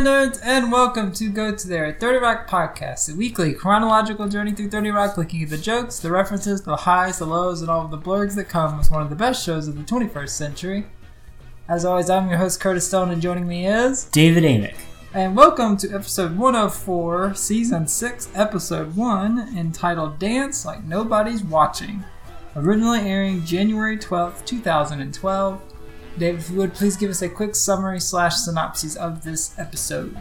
there, nerds, and welcome to Go To There, 30 Rock Podcast, a weekly chronological journey through 30 Rock, looking at the jokes, the references, the highs, the lows, and all of the blurgs that come with one of the best shows of the 21st century. As always, I'm your host, Curtis Stone, and joining me is. David Amick. And welcome to episode 104, season 6, episode 1, entitled Dance Like Nobody's Watching. Originally airing January 12th, 2012. David, if you would please give us a quick summary slash synopsis of this episode.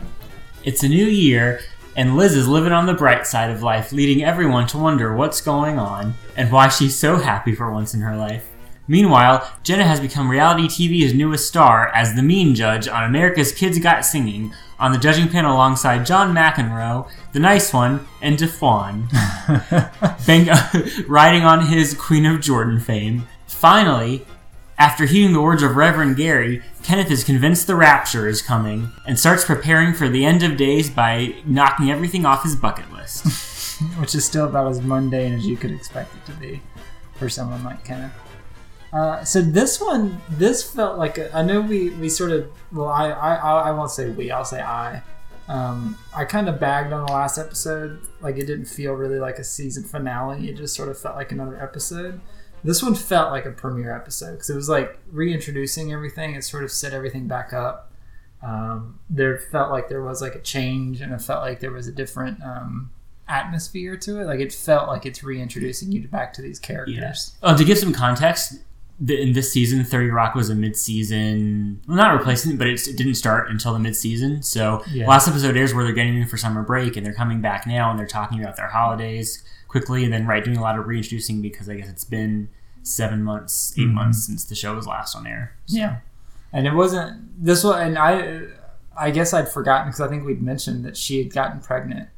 It's a new year, and Liz is living on the bright side of life, leading everyone to wonder what's going on and why she's so happy for once in her life. Meanwhile, Jenna has become reality TV's newest star as the mean judge on America's Kids Got Singing on the judging panel alongside John McEnroe, the nice one, and D'Fwan, riding on his Queen of Jordan fame. Finally, after hearing the words of Reverend Gary, Kenneth is convinced the rapture is coming and starts preparing for the end of days by knocking everything off his bucket list. Which is still about as mundane as you could expect it to be for someone like Kenneth. Uh, so this one, this felt like a, I know we, we sort of well I, I I won't say we I'll say I um, I kind of bagged on the last episode like it didn't feel really like a season finale it just sort of felt like another episode this one felt like a premiere episode because it was like reintroducing everything it sort of set everything back up um, there felt like there was like a change and it felt like there was a different um, atmosphere to it like it felt like it's reintroducing you back to these characters Yes. Oh, to give some context, in this season, 30 Rock was a mid-season, well, not replacement, but it's, it didn't start until the mid-season. So Yeah. last episode airs where they're getting in for summer break and they're coming back now and they're talking about their holidays quickly and then right doing a lot of reintroducing because I guess it's been seven months, 8 Mhm. months since the show was last on air. So- Yeah, and it wasn't this one. And I, I guess I'd forgotten because I think we'd mentioned that she had gotten pregnant.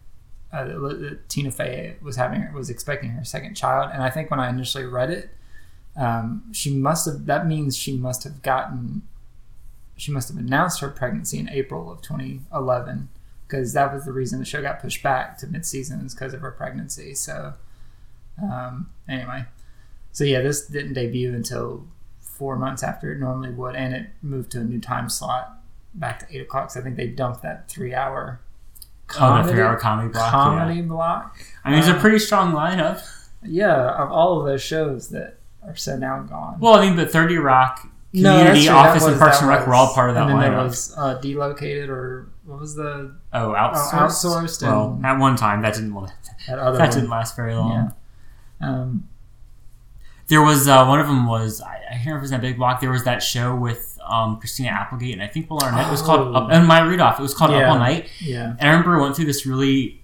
Uh, that- that Tina Fey was having was expecting her second child, and I think when I initially read it, um, she must have. That means she must have gotten. She must have announced her pregnancy in April of 2011 because that was the reason the show got pushed back to mid-season is because of her pregnancy. So, um, anyway, so yeah, this didn't debut until four months after it normally would, and it moved to a new time slot back to eight o'clock. So I think they dumped that three-hour Oh, comedy, three-hour comedy block. comedy Yeah. block. I mean, it's a Uh, pretty strong lineup. Yeah, of all of those shows that are so now gone. Well, I mean, but 30 Rock, Community. That Office, and was- Parks that and Rec were all was- part of that and lineup. was uh, delocated or what was the Oh, oh, outsourced. outsourced Well, and at one time that didn't that other that one. didn't last very long. Yeah. Um, There was uh, one of them was I, I can't remember if it was that big block. There was that show with um, Christina Applegate and I think Will Arnett. It was called Oh. Up, and Maya Rudolph. It was called Up All Night. yeah. And I remember I went through this really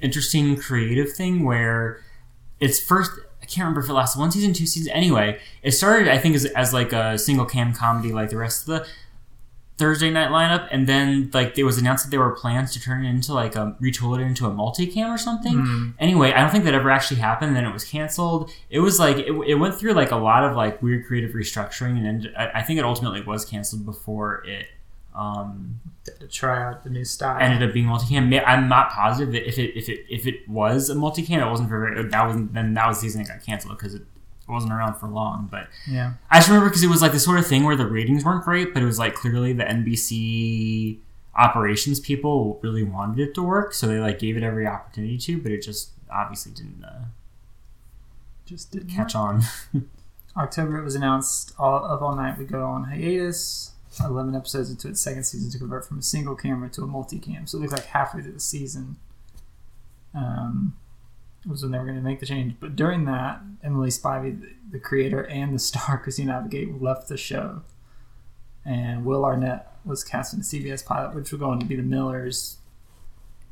interesting creative thing where it's first. I can't remember if it lasted one season, two seasons. Anyway, it started I think as, as like a single cam comedy like the rest of the Thursday night lineup, and then like there was announced that there were plans to turn it into like a retool it into a multicam or something. Mm. Anyway, I don't think that ever actually happened. Then it was canceled. It was like it, it went through like a lot of like weird creative restructuring, and then I, I think it ultimately was canceled before it um, To try out the new style. ended up being multicam. I'm not positive that if it if it if it was a multicam, it wasn't for very, that was then that was the season it got canceled because it wasn't around for long. But yeah. I just remember because it was like the sort of thing where the ratings weren't great, but it was like clearly the NBC operations people really wanted it to work, so they like gave it every opportunity to, but it just obviously didn't uh, Just didn't catch on. October it was announced all of all night we go on hiatus. Eleven episodes into its second season to convert from a single camera to a multi-cam. So it looks like halfway through the season um, was when they were going to make the change. But during that, Emily Spivey, the, creator and the star Christina Applegate, left the show, and Will Arnett was cast in the CBS pilot, which were going to be the Millers.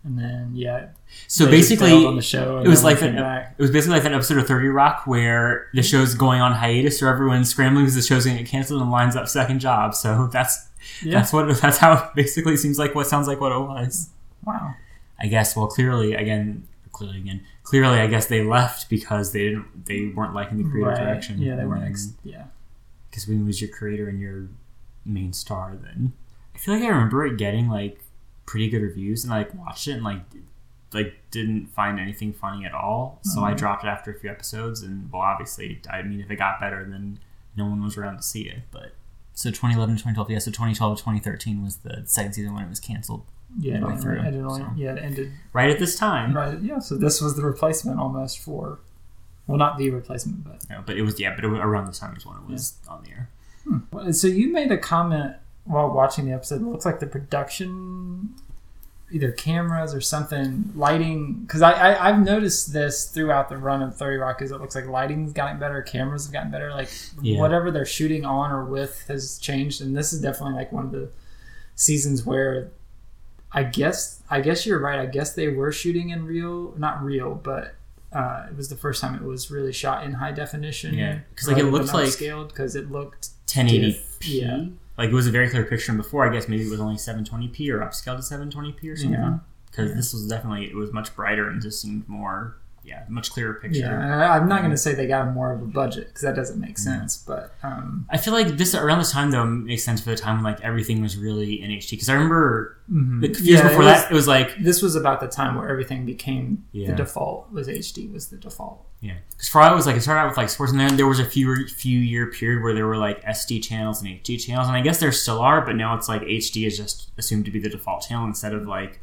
And then yeah, So basically, on the show. it was like back. It was basically like that episode of 30 Rock where the show's going on hiatus, or everyone's scrambling because the show's going to get canceled and lines up second job. So that's Yeah. that's what that's how it basically seems like what sounds like what it was. Wow. I guess. Well, clearly, again, clearly again, clearly, I guess they left because they didn't they weren't liking the creative Right. direction. Yeah, they weren't. Ex- yeah. because when you lose your creator and your main star, then I feel like I remember it getting like pretty good reviews, and I like watched it and like like didn't find anything funny at all. So I Mhm. dropped it after a few episodes, and well, obviously, I mean, if it got better, then no one was around to see it. But So 2011, 2012, yeah. So 2012 to 2013 was the second season when it was canceled. Yeah, Midway it, through, ended only, so. yeah, it ended Right at this time. right. Yeah, so this was the replacement almost for, well, not the replacement, but No, but it was yeah, but it was around this time was when it was on the air. Well, So you made a comment while watching the episode. It looks like the production, either cameras or something, lighting. Because I, I I've noticed this throughout the run of Thirty Rock. Is it looks like lighting's gotten better, cameras have gotten better. Like Yeah. whatever they're shooting on or with has changed. And this is definitely like one of the seasons where. I guess I guess you're right. I guess they were shooting in real, not real, but uh, it was the first time it was really shot in high definition. Yeah, 'cause, like, it looks like- scaled because it looked 1080p. Yeah. Like it was a very clear picture, and before I guess maybe it was only 720p or upscaled to 720p or something. Yeah. Because Yeah. this was definitely it was much brighter and just seemed more yeah much clearer picture. Yeah, I'm not going to say they got more of a budget because that doesn't make sense. But um, I feel like this around this time though makes sense for the time when like everything was really in HD. Because I remember the few years Yeah, it before was- that it was like this was about the time where everything became Yeah. the default. Was HD was the default? yeah. Because for I was like it started out with like sports, and then there was a few few year period where there were like SD channels and HD channels, and I guess there still are, but now it's like HD is just assumed to be the default channel instead of like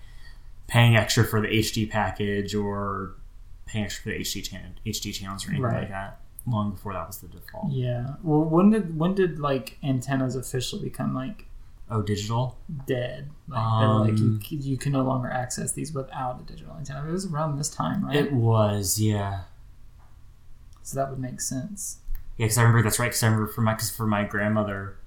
paying extra for the HD package or paying extra for the HD channel HD channels or anything Right. like that. Long before that was the default. Yeah. Well, when did when did like antennas officially become like Oh, digital. dead? Like, they're like you, Um, you can no longer access these without a digital antenna. It was around this time, right? It was, yeah. so that would make sense. Yeah, because I remember that's right. Because I remember for my cause for my grandmother,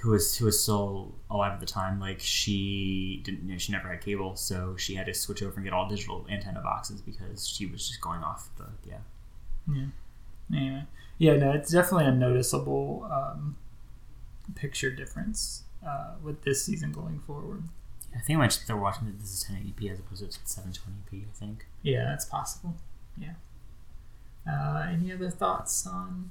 who was who was still alive at the time, like she didn't, you know, she never had cable, so she had to switch over and get all digital antenna boxes because she was just going off the yeah. Yeah. Anyway, yeah, no, it's definitely a noticeable um, picture difference uh, with this season going forward. I think I they're watching that this is 1080p as opposed to 720p. I think. Yeah, that's possible. Yeah. Uh, any other thoughts on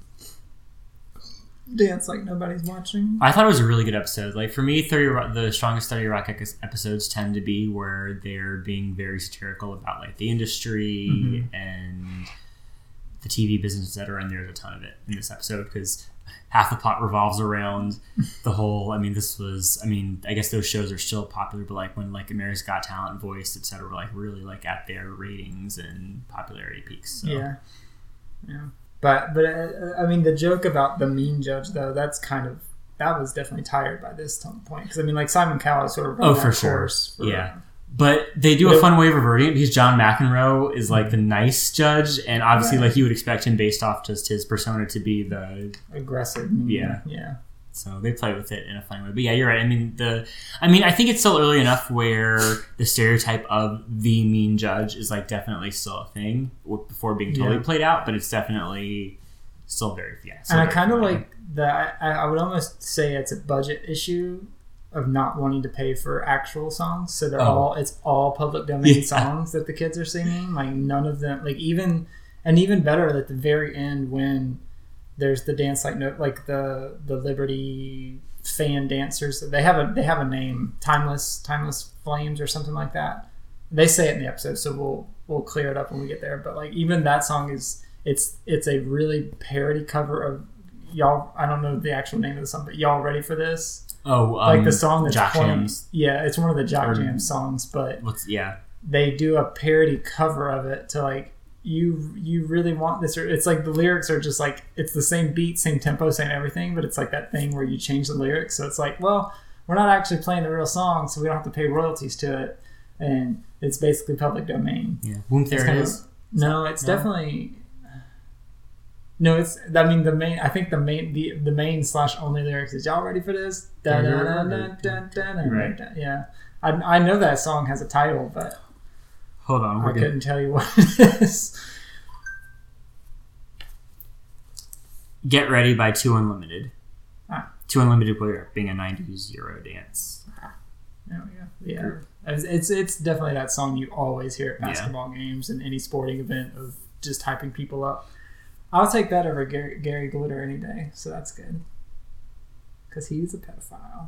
dance like nobody's watching? I thought it was a really good episode. Like for me, 30 Rock, the strongest 30 Rock episodes tend to be where they're being very satirical about like the industry Mhm. and the TV business, etc. And there's a ton of it in this episode because half the plot revolves around the whole. I mean, this was. I mean, I guess those shows are still popular, but like when like America's Got Talent, Voice, etc. were like really like at their ratings and popularity peaks. So. Yeah, yeah. But but uh, I mean, the joke about the mean judge though, that's kind of that was definitely tired by this point because I mean, like Simon Cowell sort of Oh, for sure. for- Yeah. But they do a fun way of reverting it because John McEnroe is like the nice judge, and obviously, Right. like you would expect him based off just his persona to be the. aggressive. Yeah. yeah, So they play with it in a fun way. But yeah, you're right. I mean, the. I mean, I think it's still early enough where the stereotype of the mean judge is like definitely still a thing before being totally Yeah. played out. But it's definitely still very yeah. still and I kind of funny. like that. I, I would almost say it's a budget issue of not wanting to pay for actual songs. So they're Oh. all it's all public domain Yeah. songs that the kids are singing. Like none of them, like even and even better at the very end when there's the dance like no like the the Liberty fan dancers. They have a they have a name, timeless timeless flames or something like that. They say it in the episode, so we'll we'll clear it up when we get there. But like even that song is it's it's a really parody cover of y'all. I don't know the actual name of the song, but y'all ready for this? oh um, Like the song that's Jock playing. Jams. Yeah, it's one of the Jock Or- Jam songs, but What's yeah they do a parody cover of it to like you you really want this or it's like the lyrics are just like it's the same beat same tempo same everything but it's like that thing where you change the lyrics so it's like well we're not actually playing the real song so we don't have to pay royalties to it and it's basically public domain yeah. Boom, there of- is. no it's No? definitely no it's i mean the main i think the main the, the main slash only lyrics is y'all ready for this da, da, da, da, da, da, da, Right. yeah I, I know that song has a title but Hold on, I couldn't tell you what it is. Get Ready by Two Unlimited. Ah. Two Unlimited player being a 90s Euro dance. There we go. Yeah, it's, it's definitely that song you always hear at Yeah. basketball games and any sporting event of just hyping people up. I'll take that over Gary, Gary Glitter any day, so that's good. Because he's a pedophile.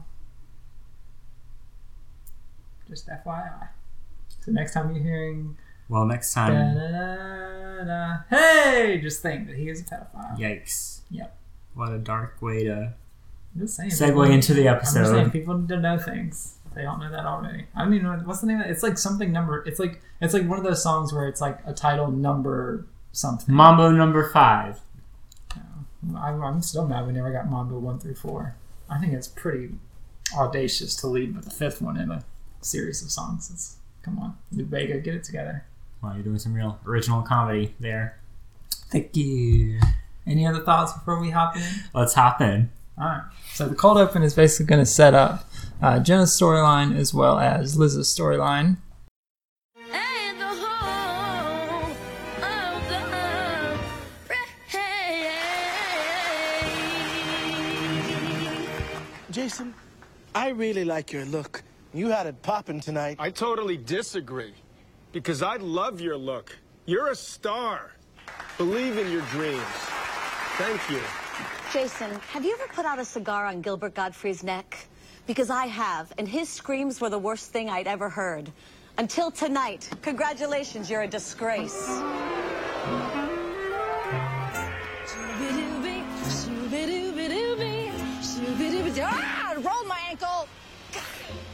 Just FYI. So next time you're hearing Well, next time, da, da, da, hey, just think that he is a pedophile. yikes. Yep. What a dark way to. Saying. segue people- into the I'm just saying episode. people need to know things. They don't know that already. I don't even know what's the name. of it? It's like something number. It's like it's like one of those songs where it's like a title number something. Mambo number five. I, I'm still mad we never got Mambo one through four. I think it's pretty audacious to lead with the fifth one in a series of songs. It's come on, Lou Bega, get it together. Well, you're doing some real original comedy there. Thank you. Any other thoughts before we hop in? Let's hop in. All right. So the cold open is basically going to set up uh, Jenna's storyline as well as Liz's storyline. And the whole of the rain. Jason, I really like your look. You had it popping tonight. I totally disagree. Because I love your look. You're a star. Believe in your dreams. Thank you. Jason, have you ever put out a cigar on Gilbert Gottfried's neck? Because I have, and his screams were the worst thing I'd ever heard. Until tonight. Congratulations, you're a disgrace.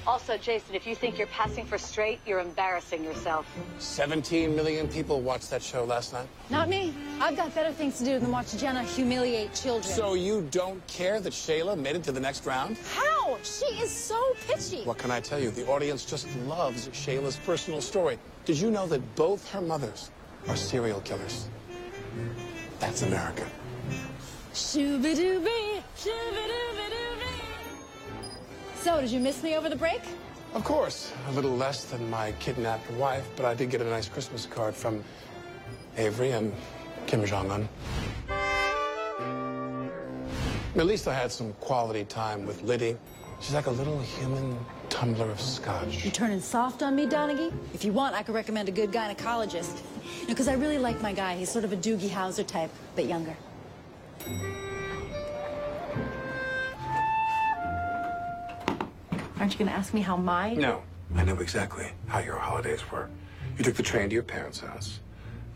Also, Jason, if you think you're passing for straight, you're embarrassing yourself. 17 million people watched that show last night. Not me. I've got better things to do than watch Jenna humiliate children. So you don't care that Shayla made it to the next round? How? She is so pitchy. What can I tell you? The audience just loves Shayla's personal story. Did you know that both her mothers are serial killers? That's America. Shoo-be-doo-be, shoo-be-doo-be-doo-be. So, did you miss me over the break? Of course, a little less than my kidnapped wife, but I did get a nice Christmas card from Avery and Kim Jong Un. At least I had some quality time with Liddy. She's like a little human tumbler of scotch. You're turning soft on me, Donaghy? If you want, I could recommend a good gynecologist. Because I really like my guy. He's sort of a Doogie Howser type, but younger. Aren't you going to ask me how my. No, I know exactly how your holidays were. You took the train to your parents' house.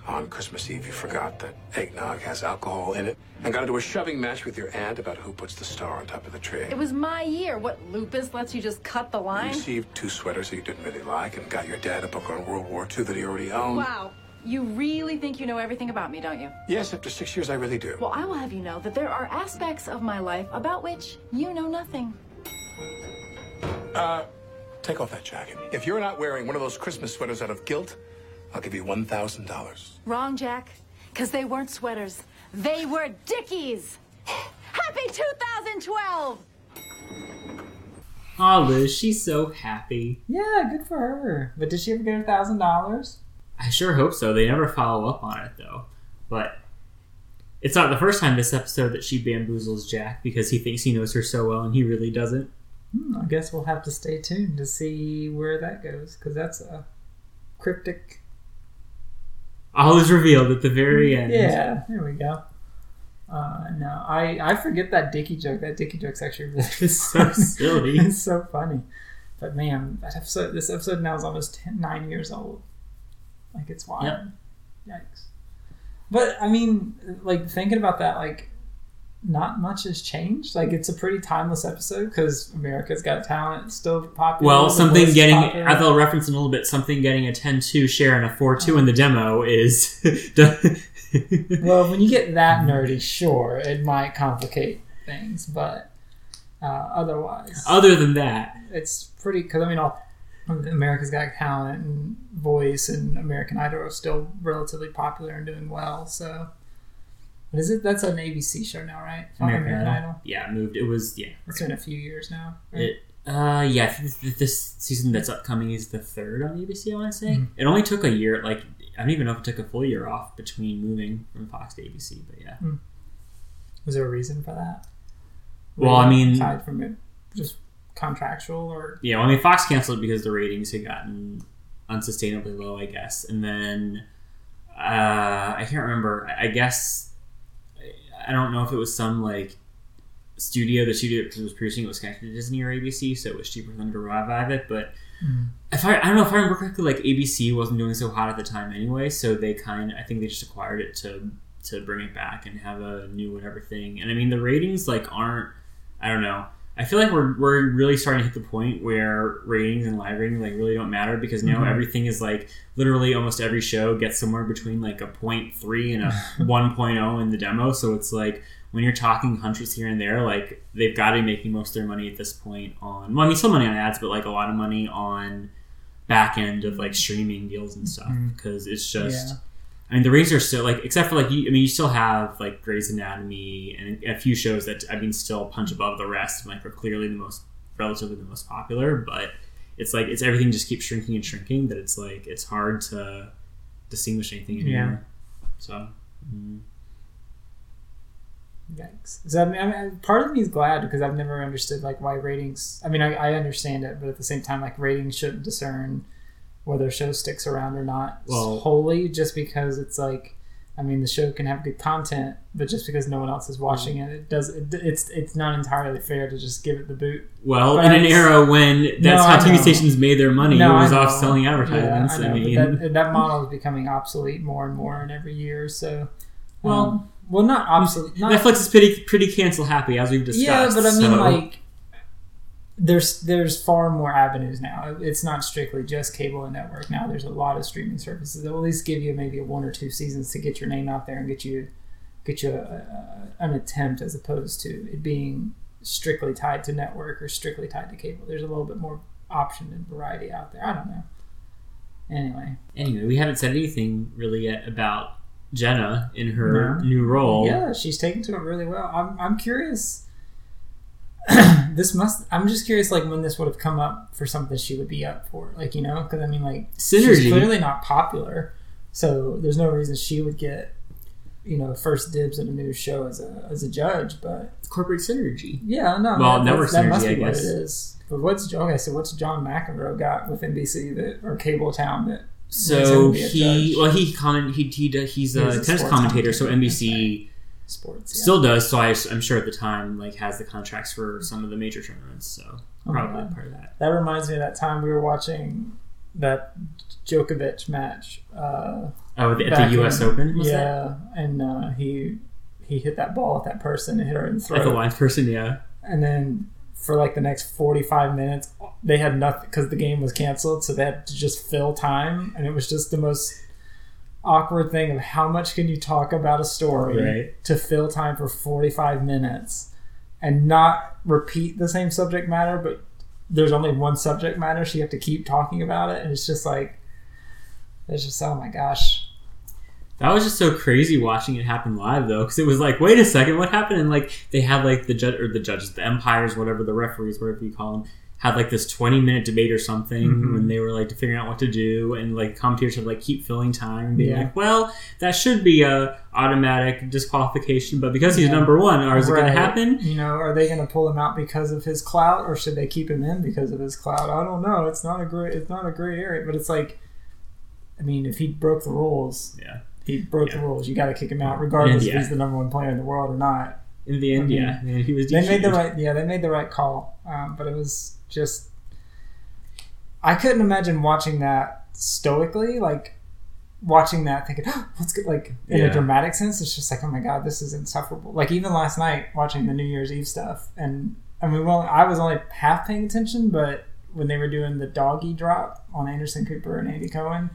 On Christmas Eve, you forgot that eggnog has alcohol in it and got into a shoving match with your aunt about who puts the star on top of the tree. It was my year. What, lupus lets you just cut the line? You received two sweaters that you didn't really like and got your dad a book on World War II that he already owned. Wow. You really think you know everything about me, don't you? Yes, after six years, I really do. Well, I will have you know that there are aspects of my life about which you know nothing. Uh, take off that jacket. If you're not wearing one of those Christmas sweaters out of guilt, I'll give you $1,000. Wrong, Jack. Because they weren't sweaters. They were Dickies. Happy 2012! Oh, Liz, she's so happy. Yeah, good for her. But did she ever get a thousand dollars? I sure hope so. They never follow up on it though. But it's not the first time this episode that she bamboozles Jack because he thinks he knows her so well and he really doesn't. Hmm, I guess we'll have to stay tuned to see where that goes because that's a cryptic. All is revealed at the very end. Yeah, there we go. Uh, no, I I forget that Dicky joke. That Dicky joke's actually really It's so silly. it's so funny. But man, that episode, this episode now is almost 10, nine years old. Like it's wild. Yep. Yikes. But I mean, like thinking about that, like not much has changed. Like it's a pretty timeless episode because America's Got Talent is still popular. Well, something getting, popular. I thought reference in a little bit, something getting a 10 2 share and a 4 2 in the demo is. well, when you get that nerdy, sure, it might complicate things, but uh, otherwise, Other than that, it's pretty. Because I mean, all America's Got Talent and Voice and American Idol are still relatively popular and doing well. So, what is it? That's an ABC show now, right? American Idol. Yeah, moved. It was, yeah. It's been a few years now. right? It, uh, yeah, this, this season that's upcoming is the third on ABC, I want to say. Mhm. It only took a year, like, I don't even know if it took a full year off between moving from Fox to ABC, but yeah. Was there a reason for that? Well, I mean- aside from it, just contractual or Yeah, well, I mean, Fox canceled it because the ratings had gotten unsustainably low, I guess. And then, uh, I can't remember. I guess, I don't know if it was some, like, studio, the studio that was producing it was connected to Disney or ABC, so it was cheaper for them to revive it. But hmm. if I, I don't know if I remember correctly, like, ABC wasn't doing so hot at the time anyway, so they kind I think they just acquired it to to bring it back and have a new whatever thing. And I mean, the ratings, like, aren't I don't know. I feel like we're we're really starting to hit the point where ratings and live ratings like really don't matter because now Mhm. everything is like literally almost every show gets somewhere between like a point three and a 1.0 in the demo. So it's like when you're talking hundreds here and there, like they've got to be making most of their money at this point on. Well, I mean, some money on ads, but like a lot of money on back end of like streaming deals and stuff Mhm. because it's just. Yeah. I mean, the ratings are still like, except for like, you, I mean, you still have like Grey's Anatomy and a few shows that I mean still punch above the rest, and like are clearly the most relatively the most popular. But it's like it's everything just keeps shrinking and shrinking that it's like it's hard to distinguish anything anymore. So mm, Yikes. So I mean, I mean, part of me is glad because I've never understood like why ratings. I mean, I, I understand it, but at the same time, like ratings shouldn't discern whether a show sticks around or not Well- wholly just because it's like. I mean, the show can have good content, but just because no one else is watching it, it does. It, it's it's not entirely fair to just give it the boot. well, But in an era when that's No, how TV stations made their money, No, it I was off selling advertisements. Yeah, I, know, but mean, that, that model is becoming obsolete more and more in every year. So, Well, um, well, not obsolete. Not, Netflix is pretty pretty cancel happy as we've discussed. Yeah, but I mean, so- like, there's there's far more avenues now. It's not strictly just cable and network now. There's a lot of streaming services that will at least give you maybe one or two seasons to get your name out there and get you get you a, a, an attempt as opposed to it being strictly tied to network or strictly tied to cable. There's a little bit more option and variety out there. I don't know. Anyway, Anyway, we haven't said anything really yet about Jenna in her No. new role. Yeah, she's taken to it really well. I'm, I'm curious. this must. I'm just curious, like when this would have come up for something she would be up for, like you know, because I mean, like she's Synergy. clearly not popular, so there's no reason she would get, you know, first dibs at a new show as a as a judge. But Corporate synergy. yeah, no, Well, that, network that must synergy, be I what it is. But what's okay? So what's John McEnroe got with NBC that or Cable Town that? So he, well, he comment he he he's a tennis sports commentator. So commentator, NBC sports yeah. still does. So I, am sure at the time like has the contracts for some of the major tournaments. So Oh probably part of that. That reminds me of that time we were watching that Djokovic match. Uh, Oh, at the U.S. in- Open. Yeah, and uh, he he hit that ball at that person and hit her in the throat. At the line person, yeah. And then for like the next forty five minutes, they had nothing because the game was canceled, so they had to just fill time, and it was just the most awkward thing of how much can you talk about a story Right. to fill time for 45 minutes and not repeat the same subject matter but there's only one subject matter so you have to keep talking about it and it's just like it's just oh my gosh That was just so crazy watching it happen live though, because it was like, wait a second, what happened? And like they had like the judge or the judges, the umpires, whatever the referees, whatever you call them, had like this twenty minute debate or something Mhm. when they were like figuring out what to do, and like commentators had like keep filling time and being Yeah. like, well, that should be a automatic disqualification, but because he's Yeah. number one, or is it going to happen? you know are they going to pull him out because of his clout or should they keep him in because of his clout i don't know it's not a great it's not a great area but it's like i mean if he broke the rules Yeah. he broke the rules you got to kick him out regardless Yeah. if he's the number one player in the world or not In the end, I mean, yeah, he was. they made the right yeah they made the right call um, but it was just i couldn't imagine watching that stoically like watching that thinking oh, let's get like in Yeah. a dramatic sense it's just like oh my god this is insufferable like even last night watching the new year's eve stuff and i mean well i was only half paying attention but when they were doing the doggy drop on anderson cooper and andy cohen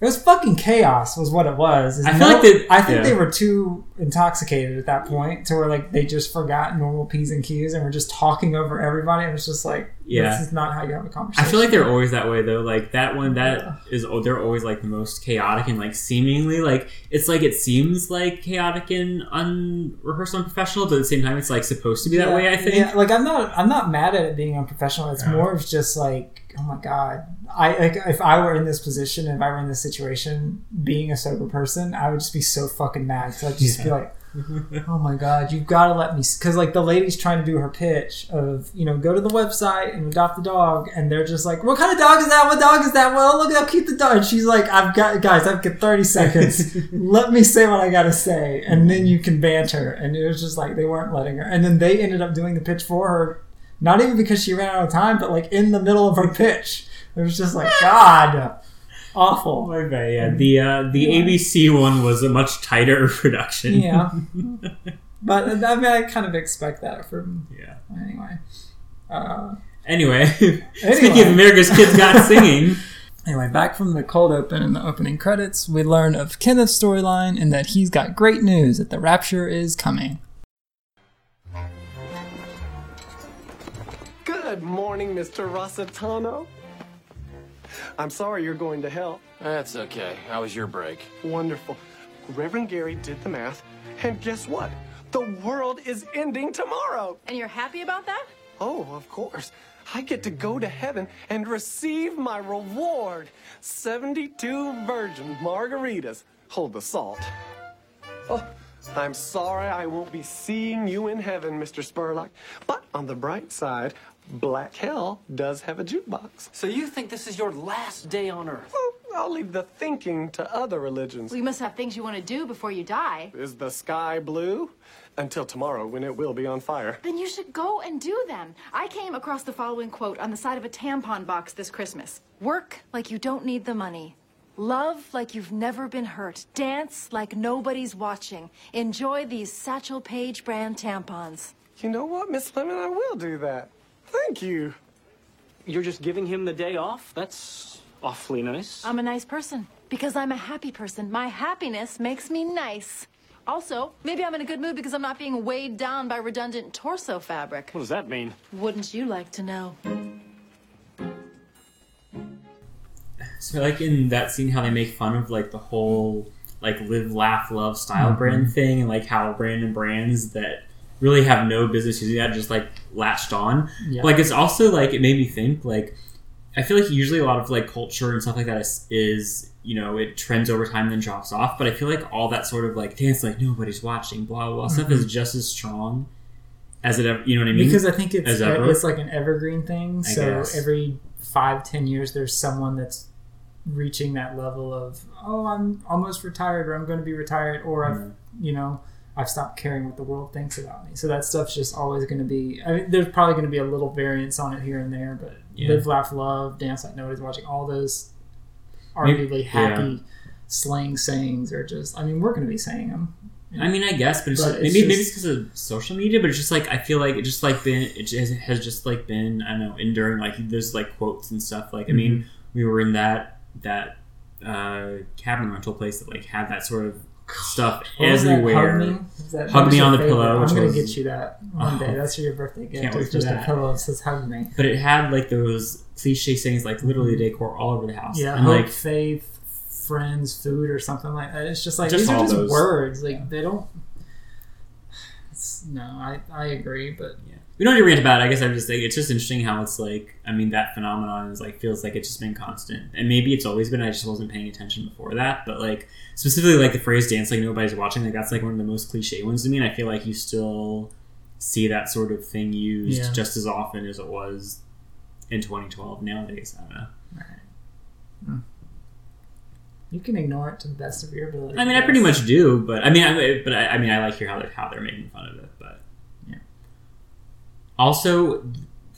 it was fucking chaos was what it was I feel like they- i think yeah. they were too intoxicated at that point to where like they just forgot normal p's and q's and were just talking over everybody it was just like Yeah. this is not how you have a conversation I feel like they're always that way though. Like that one, that is oh, they're always like the most chaotic and like seemingly like it's like it seems like chaotic and unrehearsed, unprofessional, but at the same time, it's like supposed to be that Yeah, way. I think. Yeah, like I'm not I'm not mad at it being unprofessional. It's Yeah. more of just like, oh my god. I like if I were in this position, if I were in this situation, being a sober person, I would just be so fucking mad. So I'd just be like, oh my god, you've got to let me. Because like the lady's trying to do her pitch of you know go to the website and adopt the dog, and they're just like, what kind of dog is that? What dog is that? Well, look how cute the dog. And she's like, I've got guys, I've got 30 seconds. let me say what I gotta say, and then you can banter. And it was just like they weren't letting her. And then they ended up doing the pitch for her, not even because she ran out of time, but like in the middle of her pitch. It was just like God, awful. Bad. Yeah, the uh, the ABC one was a much tighter production. Yeah. but I mean, I kind of expect that from Yeah. anyway. Uh, Anyway, speaking of America's Kids Got Singing, Anyway, back from the cold open and the opening credits, we learn of Kenneth's storyline and that he's got great news that the rapture is coming. Good morning, Mr. Rossitano. I'm sorry you're going to hell. That's okay. How was your break? Wonderful. Reverend Gary did the math, and guess what? The world is ending tomorrow. And you're happy about that? Oh, of course. I get to go to heaven and receive my reward 72 virgin margaritas. Hold the salt. Oh, I'm sorry I won't be seeing you in heaven, Mr. Spurlock. But on the bright side, Black Hell does have a jukebox. So you think this is your last day on Earth? Well, I'll leave the thinking to other religions. Well, you must have things you want to do before you die. Is the sky blue? Until tomorrow, when it will be on fire. Then you should go and do them. I came across the following quote on the side of a tampon box this Christmas Work like you don't need the money. Love like you've never been hurt. Dance like nobody's watching. Enjoy these Satchel Paige brand tampons. You know what, Miss Lemon? I will do that. Thank you. You're just giving him the day off? That's awfully nice. I'm a nice person because I'm a happy person. My happiness makes me nice. Also, maybe I'm in a good mood because I'm not being weighed down by redundant torso fabric. what does that mean? Wouldn't you like to know? so like in that scene, how they make fun of like the whole like live, laugh, love style Mm-hmm. brand thing, and like how random brands that really have no business using that just like latched on. Yeah. Like it's also like it made me think like I feel like usually a lot of like culture and stuff like that is, is you know it trends over time then drops off. But I feel like all that sort of like dance like nobody's watching blah blah, blah stuff is just as strong as it ever. You know what I mean? Mm-hmm. Because I think it's it's like an evergreen thing. I So guess. every five, ten years, there's someone that's reaching that level of oh, I'm almost retired, or I'm going to be retired, or I've you know I've stopped caring what the world thinks about me. So that stuff's just always going to be. I mean, there's probably going to be a little variance on it here and there, but Yeah. live, laugh, love, dance like nobody's watching. All those Maybe- arguably happy slang sayings are just. I mean, we're going to be saying them. I mean, I guess, but, it's But just, it's maybe maybe it's because of social media. But it's just like I feel like it just like been it just has just like been I don't know enduring. Like there's like quotes and stuff. Like I mean, Mm-hmm. we were in that that uh, cabin rental place that like had that sort of stuff What everywhere. Hug me. That- Hug me on the favorite? pillow, I'm gonna get you that one Oh. day. That's your birthday gift. It's just that. a pillow that says "Hug me." But it had like those cliche sayings, like literally mm-hmm. decor all over the house. Yeah, and hope, like faith, friends, food, or something like that. It's just like Just these are just those. words. Like they don't. It's, no, I I agree, but we don't need to rant about it. I guess I'm just like it's just interesting how it's like I mean that phenomenon is like feels like it's just been constant, and maybe it's always been. I just wasn't paying attention before that, but like specifically like the phrase "dance like nobody's watching," like that's like one of the most cliche ones to me. And I feel like you still see that sort of thing used Yeah. just as often as it was in 2012 nowadays. I don't know. Hmm. you can ignore it to the best of your ability. I mean, I pretty much do, but I mean, I, but I, I mean, I like hear how they're how they're making fun of it, but. Also,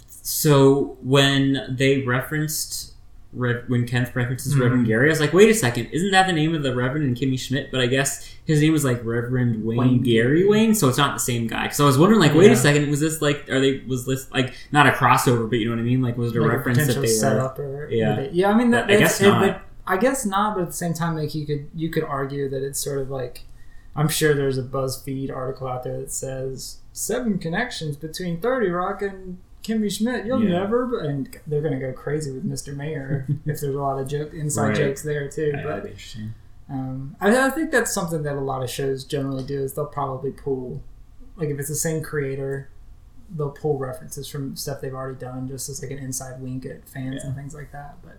so when they referenced Rev, when Kenneth references Mhm. Reverend Gary, I was like, wait a second, isn't that the name of the Reverend and Kimmy Schmidt? But I guess his name was like Reverend Wayne, Wayne Gary Wayne, so it's not the same guy. So I was wondering, like, wait Yeah. a second, was this like, are they was this like not a crossover, but you know what I mean? Like, was it a like reference a that they were? setup or Yeah. yeah, yeah. I mean, that, I that's- guess it- not. but I guess not. But at the same time, like you could you could argue that it's sort of like I'm sure there's a BuzzFeed article out there that says seven connections between Thirty Rock and Kimmy Schmidt. You'll Yeah. never, and they're gonna go crazy with Mr. Mayor if there's a lot of joke inside Right. jokes there too. Yeah, but interesting. um, I, I think that's something that a lot of shows generally do is they'll probably pull, like if it's the same creator, they'll pull references from stuff they've already done just as like an inside wink at fans and things like that. But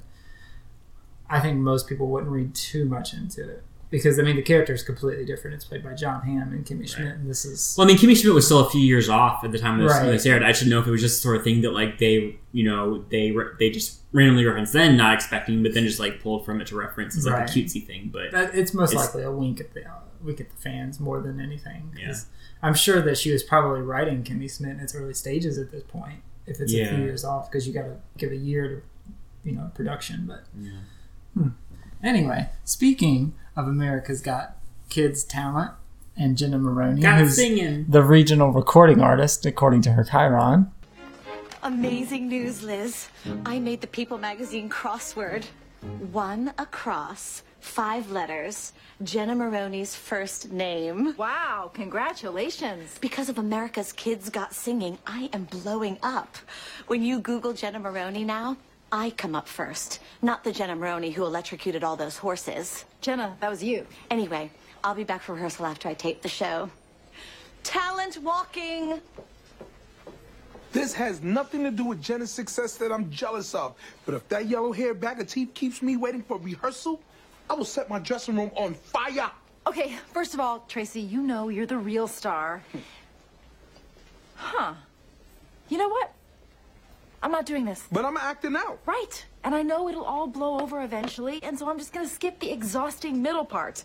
I think most people wouldn't read too much into it because I mean the character is completely different. It's played by Jon Hamm and Kimmy Schmidt, and this is Well, I mean, Kimmy Schmidt was still a few years off at the time this, Right. this aired. I should know if it was just the sort of thing that like they, you know, they they just randomly referenced then, not expecting, but then just like pulled from it to reference as like Right. a cutesy thing. But that, it's most It's- likely a wink at the uh, wink at the fans more than anything. Yeah. I'm sure that she was probably writing Kimmy Schmidt in its early stages at this point. If it's a few years off, because you got to give a year to, you know, production. But Yeah. Hmm. anyway, speaking of America's Got Kids talent, and Jenna Maroney, Got who's singing. the regional recording artist, according to her Chiron. Amazing news, Liz. I made the People magazine crossword. One across, five letters, Jenna Maroney's first name. Wow, congratulations. Because of America's Kids Got Singing, I am blowing up. When you Google Jenna Maroney now, I come up first, not the Jenna Maroney who electrocuted all those horses. Jenna, that was you. Anyway, I'll be back for rehearsal after I tape the show. Talent walking! This has nothing to do with Jenna's success that I'm jealous of. But if that yellow hair bag of teeth keeps me waiting for rehearsal, I will set my dressing room on fire. Okay, first of all, Tracy, you know you're the real star. Huh. You know what? I'm not doing this. But I'm acting out. Right. And I know it'll all blow over eventually, and so I'm just gonna skip the exhausting middle part.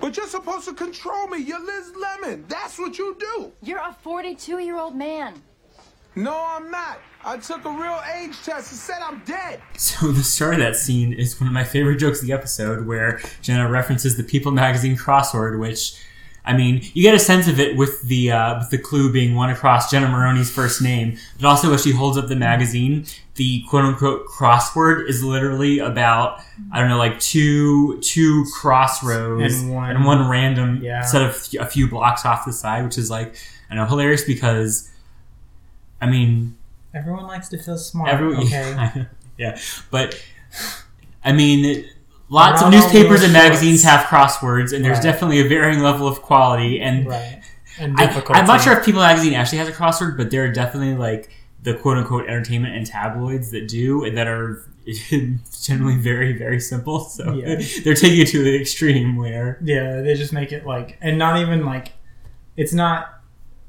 But you're supposed to control me. You're Liz Lemon. That's what you do. You're a 42 year old man. No, I'm not. I took a real age test and said I'm dead. So the start of that scene is one of my favorite jokes of the episode, where Jenna references the People magazine crossword, which, I mean, you get a sense of it with the uh, with the clue being one across Jenna Maroney's first name, but also as she holds up the magazine, the quote unquote crossword is literally about I don't know, like two two crossroads And one- and one random Yeah. set of a few blocks off the side, which is like I know hilarious because, I mean, Everyone likes to feel smart. Every, okay. yeah, but I mean, lots of newspapers and magazines have crosswords, and there's Right. definitely a varying level of quality. And Right. And I, difficulty. I'm not sure if People Magazine actually has a crossword, but there are definitely like the quote unquote entertainment and tabloids that do, and that are generally very very simple. So Yeah. they're taking it to the extreme where Yeah, they just make it like, and not even like, it's not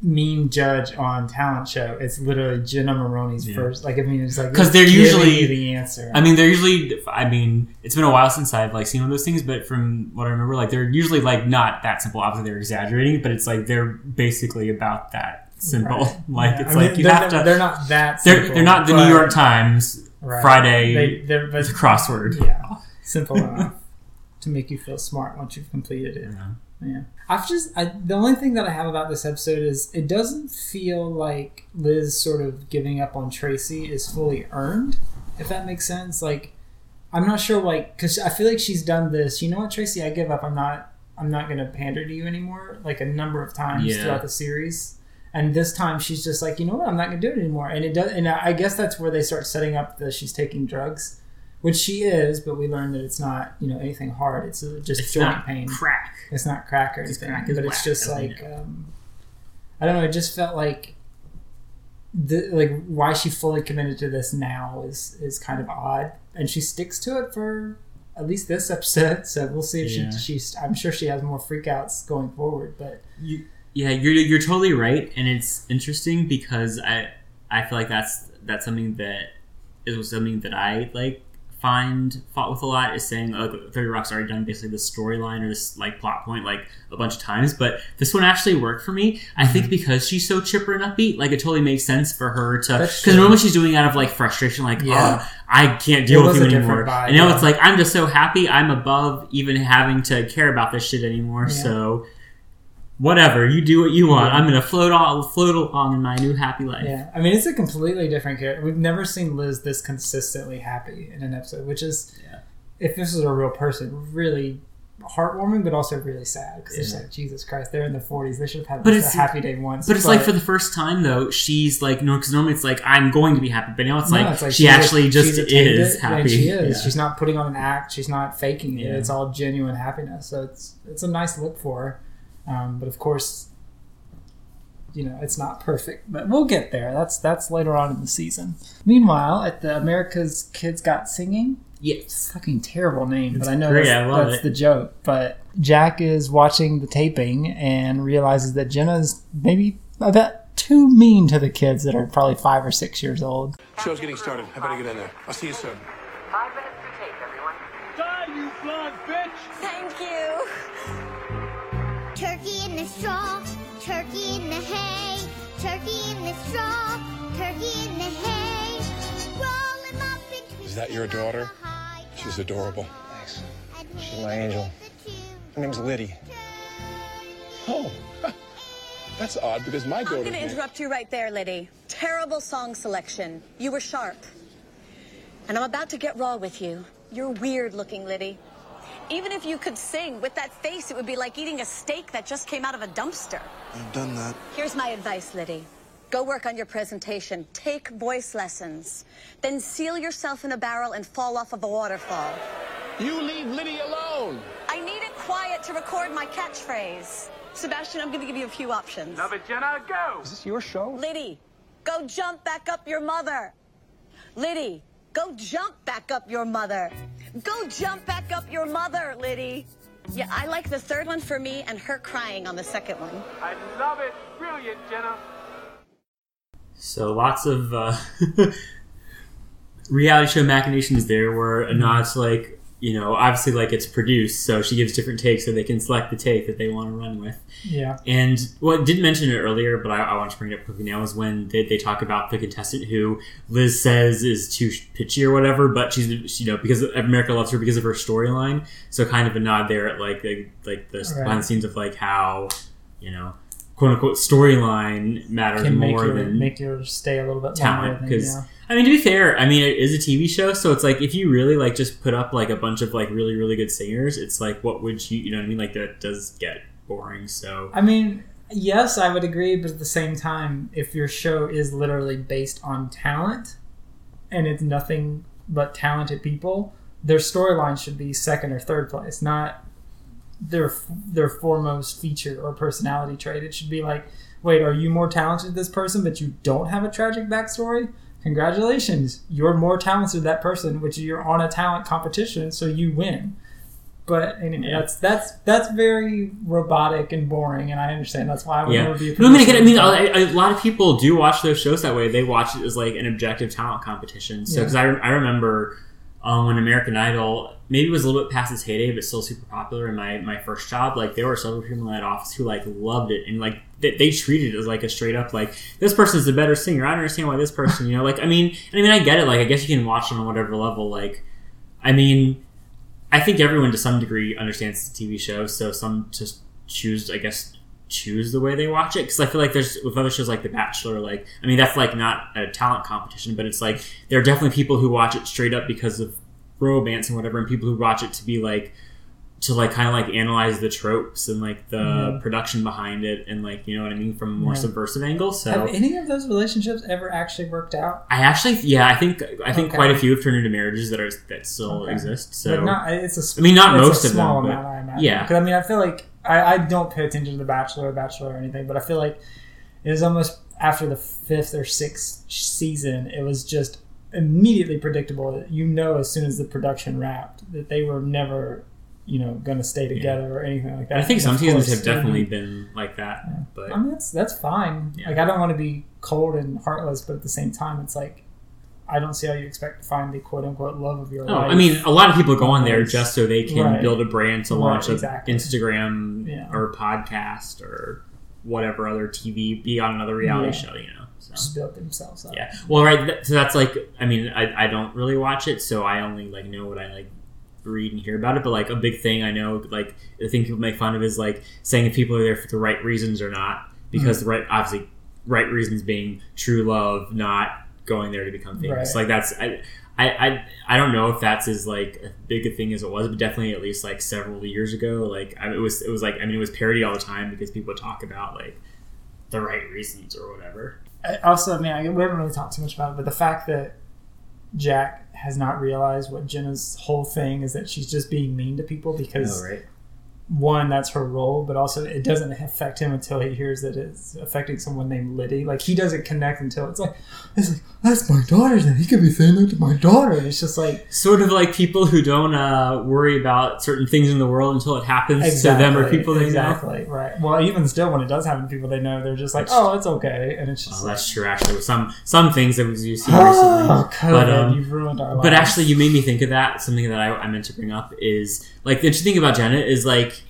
mean judge on talent show. It's literally Jenna Maroney's Yeah. first. Like, I mean, it's like because they're usually- the answer. I mean, they're usually. I mean, it's been a while since I've like seen one of those things, but from what I remember, like they're usually like not that simple. Obviously, they're exaggerating, but it's like they're basically about that simple. Right. Like Yeah. it's I mean, like you have to. They're not that. They're, Simple, they're not the New York Times Right. Friday They, they're but, crossword. Yeah, simple enough to make you feel smart once you've completed it. Yeah. I've just I, the only thing that I have about this episode is it doesn't feel like Liz sort of giving up on Tracy is fully earned. If that makes sense, like I'm not sure, like because I feel like she's done this. You know what, Tracy? I give up. I'm not. I'm not going to pander to you anymore. Like a number of times Yeah. throughout the series, and this time she's just like, you know what? I'm not going to do it anymore. And it does. And I guess that's where they start setting up the she's taking drugs. Which she is, but we learned that it's not, you know, anything hard. It's just It's joint not pain. crack. It's not crack or anything, crack but it's just like um, I don't know. It just felt like the like why she fully committed to this now is is kind of odd, and she sticks to it for at least this episode. So we'll see if Yeah. she she's. I'm sure she has more freakouts going forward, but Yeah, you're you're totally right, and it's interesting because I I feel like that's that's something that is something that I like find fought with a lot is saying oh, Thirty Rock's already done basically this storyline or this like plot point like a bunch of times, but this one actually worked for me. I think because she's so chipper and upbeat, like it totally makes sense for her to because normally she's doing it out of like frustration, like Yeah. oh I can't deal It with you anymore, vibe, and now yeah. it's like I'm just so happy I'm above even having to care about this shit anymore. Yeah. So whatever you do what you want Yeah. i'm gonna float on float along in my new happy life yeah, I mean it's a completely different character. We've never seen Liz this consistently happy in an episode, which is Yeah. if this was a real person, really heartwarming, but also really sad because it's like Jesus Christ, they're in the 40s. They should have had But a happy day once. but it's like for the first time though she's like no because normally it's like i'm going to be happy but now it's, No, like, it's like she she's- actually just she's is it, happy she is. Yeah. She's not putting on an act. She's not faking it. Yeah. It's all genuine happiness. So it's it's a nice look for her. Um, but of course, you know it's not perfect. But we'll get there. That's that's later on in the season. Meanwhile, at the America's Kids Got Singing. yes Fucking terrible name, It's but I know great, that's, I that's the joke. But Jack is watching the taping and realizes that Jenna's maybe a bit too mean to the kids that are probably five or six years old. Show's getting started. I better get in there. I'll see you soon. The straw, turkey in the hay, turkey in the straw, turkey in the hay. Roll him up into Is that your daughter? She's adorable. Thanks. She's my angel. Her name's Liddy. Oh, that's odd because my daughter. I'm going to interrupt you right there, Liddy. Terrible song selection. You were sharp. And I'm about to get raw with you. You're weird looking, Liddy. Even if you could sing with that face, it would be like eating a steak that just came out of a dumpster. I've done that. Here's my advice, Liddy. Go work on your presentation. Take voice lessons. Then seal yourself in a barrel and fall off of a waterfall. You leave Liddy alone. I need it quiet to record my catchphrase. Sebastian, I'm going to give you a few options. Love it, Jenna, go! Is this your show? Liddy, go jump back up your mother. Liddy, go jump back up your mother. Go jump back up your mother, Liddy. Yeah, I like the third one for me and her crying on the second one. I love it. Brilliant, Jenna. So lots of uh, reality show machinations there, where a nod to like you know obviously like it's produced, so she gives different takes so they can select the take that they want to run with. Yeah. And what I didn't mention it earlier, but I, I want to bring it up quickly now is when they, they talk about the contestant who Liz says is too pitchy or whatever, but she's you know because America loves her because of her storyline. So kind of a nod there at like the, like the Right. behind the scenes of like how you know quote unquote storyline matters Can make more you than make you stay a little bit talent because yeah. I mean to be fair, I mean it is a TV show, so it's like if you really like just put up like a bunch of like really really good singers, it's like what would you you know what I mean like that does get boring. So I mean, yes, I would agree, but at the same time, if your show is literally based on talent and it's nothing but talented people, their storyline should be second or third place, not their their foremost feature or personality trait. It should be like, wait, are you more talented than this person, but you don't have a tragic backstory? Congratulations, you're more talented than that person, which you're on a talent competition, so you win. But anyway, Yeah. that's that's that's very robotic and boring, and I understand that's why I would yeah, never be a no, I mean again, I mean a, a lot of people do watch those shows that way. They watch it as like an objective talent competition. So Yeah. because I, I remember um, when American Idol maybe was a little bit past its heyday, but still super popular in my my first job. Like there were several people in that office who like loved it and like they, they treated it as like a straight up like this person's a better singer. I don't understand why this person, you know, like I mean, I mean I get it. Like I guess you can watch it on whatever level. Like I mean, I think everyone to some degree understands the TV show, so some just choose, I guess, choose the way they watch it. Because I feel like there's with other shows like The Bachelor, like I mean that's like not a talent competition, but it's like there are definitely people who watch it straight up because of romance and whatever, and people who watch it to be like to like kind of like analyze the tropes and like the Mhm. production behind it and like you know what I mean from a more Yeah. subversive angle. So Have any of those relationships ever actually worked out? I actually, yeah, I think I think Okay. quite a few have turned into marriages that are that still Okay. exist. So but not, it's a, I mean, not most of small them, but- amount, I imagine. yeah. because I mean, I feel like I, I don't pay attention to The Bachelor or Bachelor or anything, but I feel like it was almost after the fifth or sixth season, it was just immediately predictable you know as soon as the production wrapped that they were never, you know, going to stay together or anything like that. I think And some seasons course, have definitely it been like that. But I mean, that's that's fine. Like, I don't want to be cold and heartless, but at the same time, it's like I don't see how you expect to find the quote unquote love of your Oh, life. I mean, a lot of people go on there just so they can Right. build a brand to Right, launch an. Instagram Yeah. or podcast or whatever other TV, be on another reality Yeah. show, you know. So. just build themselves up. Yeah. Well, right. So that's like, I mean, I, I don't really watch it, so I only like know what I like read and hear about it. But like a big thing I know, like the thing people make fun of is like saying if people are there for the right reasons or not, because Mhm. the right, obviously, right reasons being true love, not going there to become famous. Right. Like that's I. I, I, I don't know if that's as like a big a thing as it was, but definitely at least like several years ago, like I, it was it was like I mean it was parody all the time because people would talk about like the right reasons or whatever. I- Also, I mean, I, we haven't really talked too much about it, but the fact that Jack has not realized what Jenna's whole thing is that she's just being mean to people because Oh, right. One, that's her role, but also it doesn't affect him until he hears that it's affecting someone named Liddy. Like he doesn't connect until it's like, it's like that's my daughter. Then he could be saying that to my daughter, and it's just like sort of like people who don't uh, worry about certain things in the world until it happens to them or people they exactly right. Well, even still, when it does happen to people they know, they're just like, oh, it's okay, and it's just Oh, like, that's true. Actually, with some some things that we've seen Oh, recently. COVID, but um, you've ruined our but actually, you made me think of that. Something that I, I meant to bring up is like the interesting thing about Janet is like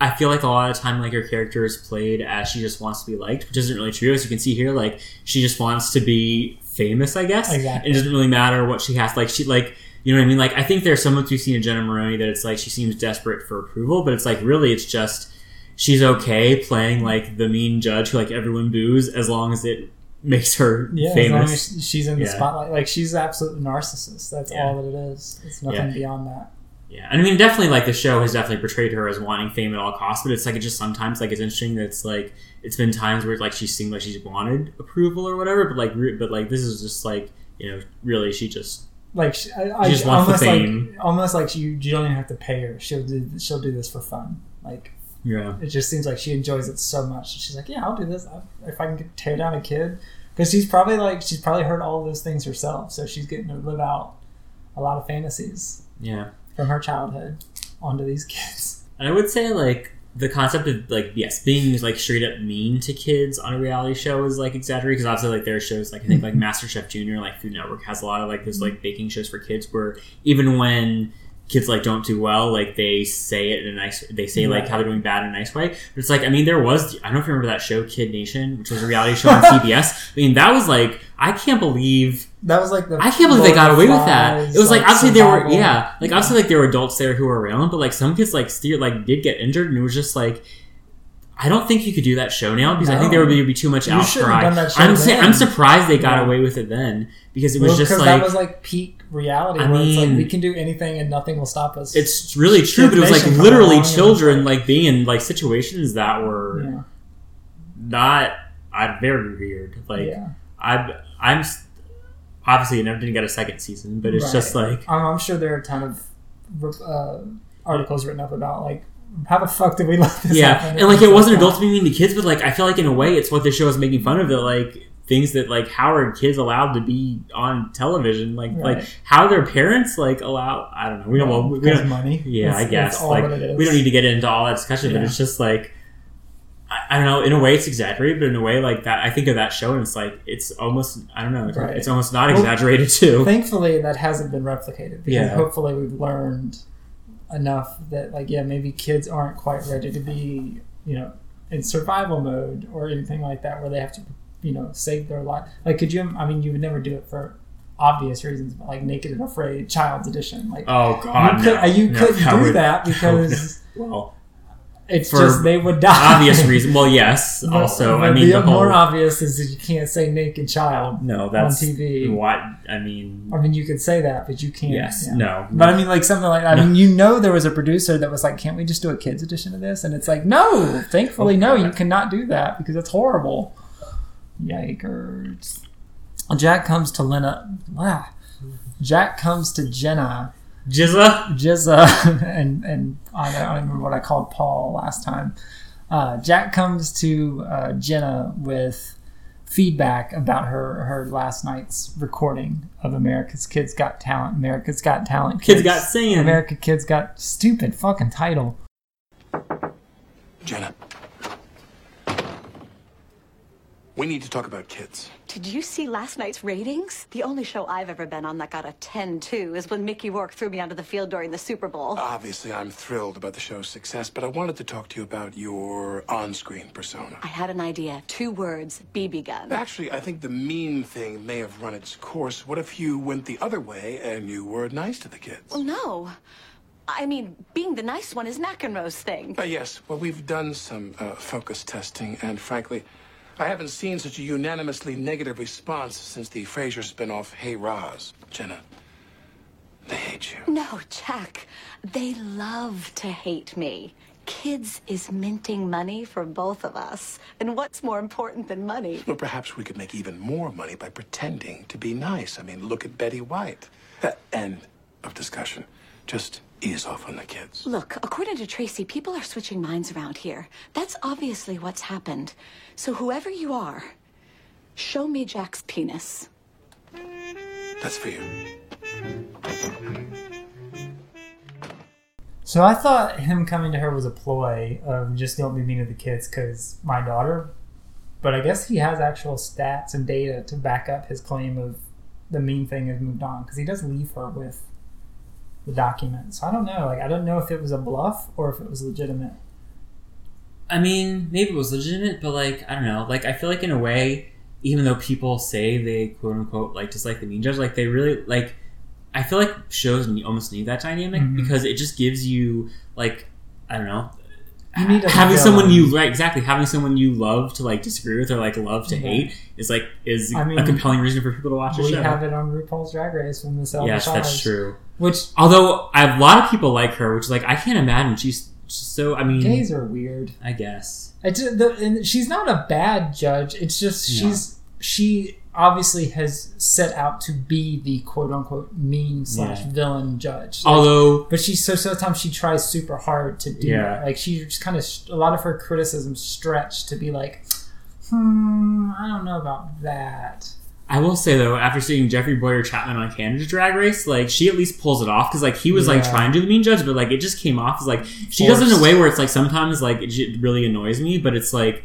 I feel like a lot of time like her character is played as she just wants to be liked, which isn't really true. As you can see here, like she just wants to be famous, I guess. Exactly. It doesn't really matter what she has. Like she like you know what I mean. Like I think there's so much we've seen in Jenna Maroney that it's like she seems desperate for approval, but it's like really it's just she's okay playing like the mean judge who like everyone boos as long as it makes her Yeah, as famous. long as she's in the Yeah. spotlight. Like she's an absolute narcissist. That's Yeah. all that it is. It's nothing Yeah. beyond that. Yeah, and I mean, definitely, like the show has definitely portrayed her as wanting fame at all costs. But it's like it just sometimes like it's interesting that it's like it's been times where like she seemed like she's wanted approval or whatever, but like re- but like this is just like you know really she just Like she, I, I She just wants the almost fame. like almost like you, you don't even have to pay her. She'll do she'll do this for fun. Like yeah it just seems like she enjoys it so much. She's like, yeah, I'll do this I- if I can tear down a kid. Because she's probably like she's probably heard all those things herself, so she's getting to live out a lot of fantasies yeah. From her childhood onto these kids. And I would say like the concept of like yes being like straight up mean to kids on a reality show is like exaggerated because obviously like there are shows like I think like mm-hmm. MasterChef Junior like Food Network has a lot of like those like mm-hmm. baking shows for kids where even when kids like don't do well like they say it in a nice they say like how they're doing bad in a nice way but it's like I mean there was I don't know if you remember that show Kid Nation which was a reality show on CBS I mean that was like I can't believe That was like the I can't believe they got away with that. It was like, like, obviously there were yeah, like obviously like there were adults there who were around, but like some kids like steer like did get injured, and it was just like. I don't think you could do that show now because I think there would be, be too much You outcry. done that show I'm then. I'm surprised they got Yeah. away with it then because it was Well, just like that was like peak reality. I where it's like mean- we can do anything and nothing will stop us. it's really true, but it was like literally children like being in like situations that were Yeah. not I very weird. Like Yeah. I'm I'm obviously I never didn't get a second season, but it's Right. just like I'm, I'm sure there are a ton of uh, articles written up about like how the fuck did we let this yeah, happen? and like it wasn't adults being mean to kids, but like I feel like in a way it's what the show is making fun of. That like things that like how are kids allowed to be on television? Like Right. like how their parents like allow? I don't know. We don't. Well, we don't. money. Yeah, That's- I guess like that it is. we don't need to get into all that discussion, but it's just like. I- I don't know. In a way, it's exaggerated, but in a way, like that, I think of that show, and it's like it's almost. I don't know. It's, Right. it's almost not Well, exaggerated too. Thankfully, that hasn't been replicated because Yeah. hopefully we've learned enough that like yeah maybe kids aren't quite ready to be you know in survival mode or anything like that where they have to you know save their life. Like could you? I mean, you would never do it for obvious reasons, but like Naked and Afraid Child's Edition. Like Oh God, you, could, no. you No, couldn't do would- that because well, it's for just they would die. obvious reason. Well, yes. But- also, I mean, the, the whole more obvious is that you can't say naked child no, that's on TV. What I mean, I mean, you could say that, but you can't. Yes, yeah. no. But I mean, like something like that. I mean, you know, there was a producer that was like, "Can't we just do a kids edition of this?" And it's like, no, thankfully, no, you cannot do that because it's horrible. Yikers! Jack comes to Lena. Wow. Jack comes to Jenna. Jizza. Jizza, and and I don't, I don't remember what I called Paul last time. Uh, Jack comes to uh, Jenna with feedback about her her last night's recording of America's Kids Got Talent. America's Got Talent. Kids Got Singing. America Kids Got stupid fucking title. Jenna. We need to talk about kids. Did you see last night's ratings? The only show I've ever been on that got a 10-2 is when Mickey Rourke threw me onto the field during the Super Bowl. Obviously, I'm thrilled about the show's success, but I wanted to talk to you about your on screen persona. I had an idea. Two words, BB gun. Actually, I think the mean thing may have run its course. What if you went the other way and you were nice to the kids? Well, no. I mean, being the nice one is McEnroe's thing. Uh, yes, well, we've done some uh, focus testing, and frankly, I haven't seen such a unanimously negative response since the Frasier spinoff Hey Roz. Jenna, they hate you. No, Jack. They love to hate me. Kids is minting money for both of us. And what's more important than money? Well, perhaps we could make even more money by pretending to be nice. I mean, look at Betty White. Uh, end of discussion. Just ease off on the kids. Look, according to Tracy, people are switching minds around here. That's obviously what's happened. So whoever you are, show me Jack's penis. That's for you. So I thought him coming to her was a ploy of just don't be mean to the kids because my daughter. But I guess he has actual stats and data to back up his claim of the mean thing has moved on because he does leave her with the document. So I don't know. Like I don't know if it was a bluff or if it was legitimate. I mean, maybe it was legitimate, but like I don't know. Like I feel like in a way, even though people say they quote unquote like dislike the mean judge, like they really like. I feel like shows almost need that dynamic Mhm. because it just gives you like I don't know. You need having someone you um, right exactly having someone you love to like disagree with or like love to Yeah. hate is like is I mean, a compelling reason for people to watch a we have it on RuPaul's Drag Race from the Selma yes, that's true. Which Although I, a lot of people like her, which is like I can't imagine she's so. I mean, gays are weird. I guess. It's the, and she's not a bad judge. It's just No. she's she obviously has set out to be the quote unquote mean slash Yeah. villain judge. Like, Although but she so sometimes she tries super hard to do Yeah. that. Like she just kind of a lot of her criticisms stretch to be like, hmm, I don't know about that. I will say though, after seeing Jeffrey Bowyer-Chapman on Canada Drag Race, like she at least pulls it off because like he was like trying to do the mean judge, but like it just came off as like she does it in a way where it's like sometimes like it really annoys me, but it's like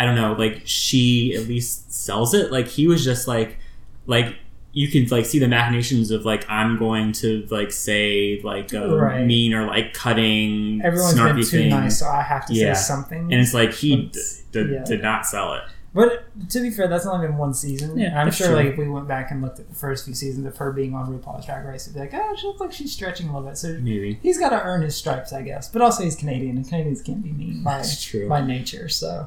I don't know, like she at least sells it. Like he was just like like you can like see the machinations of like I'm going to like say like uh, Right. mean or like cutting Everyone's snarky been too things. nice, so I have to Yeah. say something. and it's like he d- d- yeah. did not sell it. But to be fair, that's only been one season. Yeah, I'm sure true. like if we went back and looked at the first few seasons of her being on RuPaul's Drag Race, it'd be like, oh, she looks like she's stretching a little bit. So Maybe. he's got to earn his stripes, I guess. But also he's Canadian, and Canadians can't be mean by That's true. by nature. So,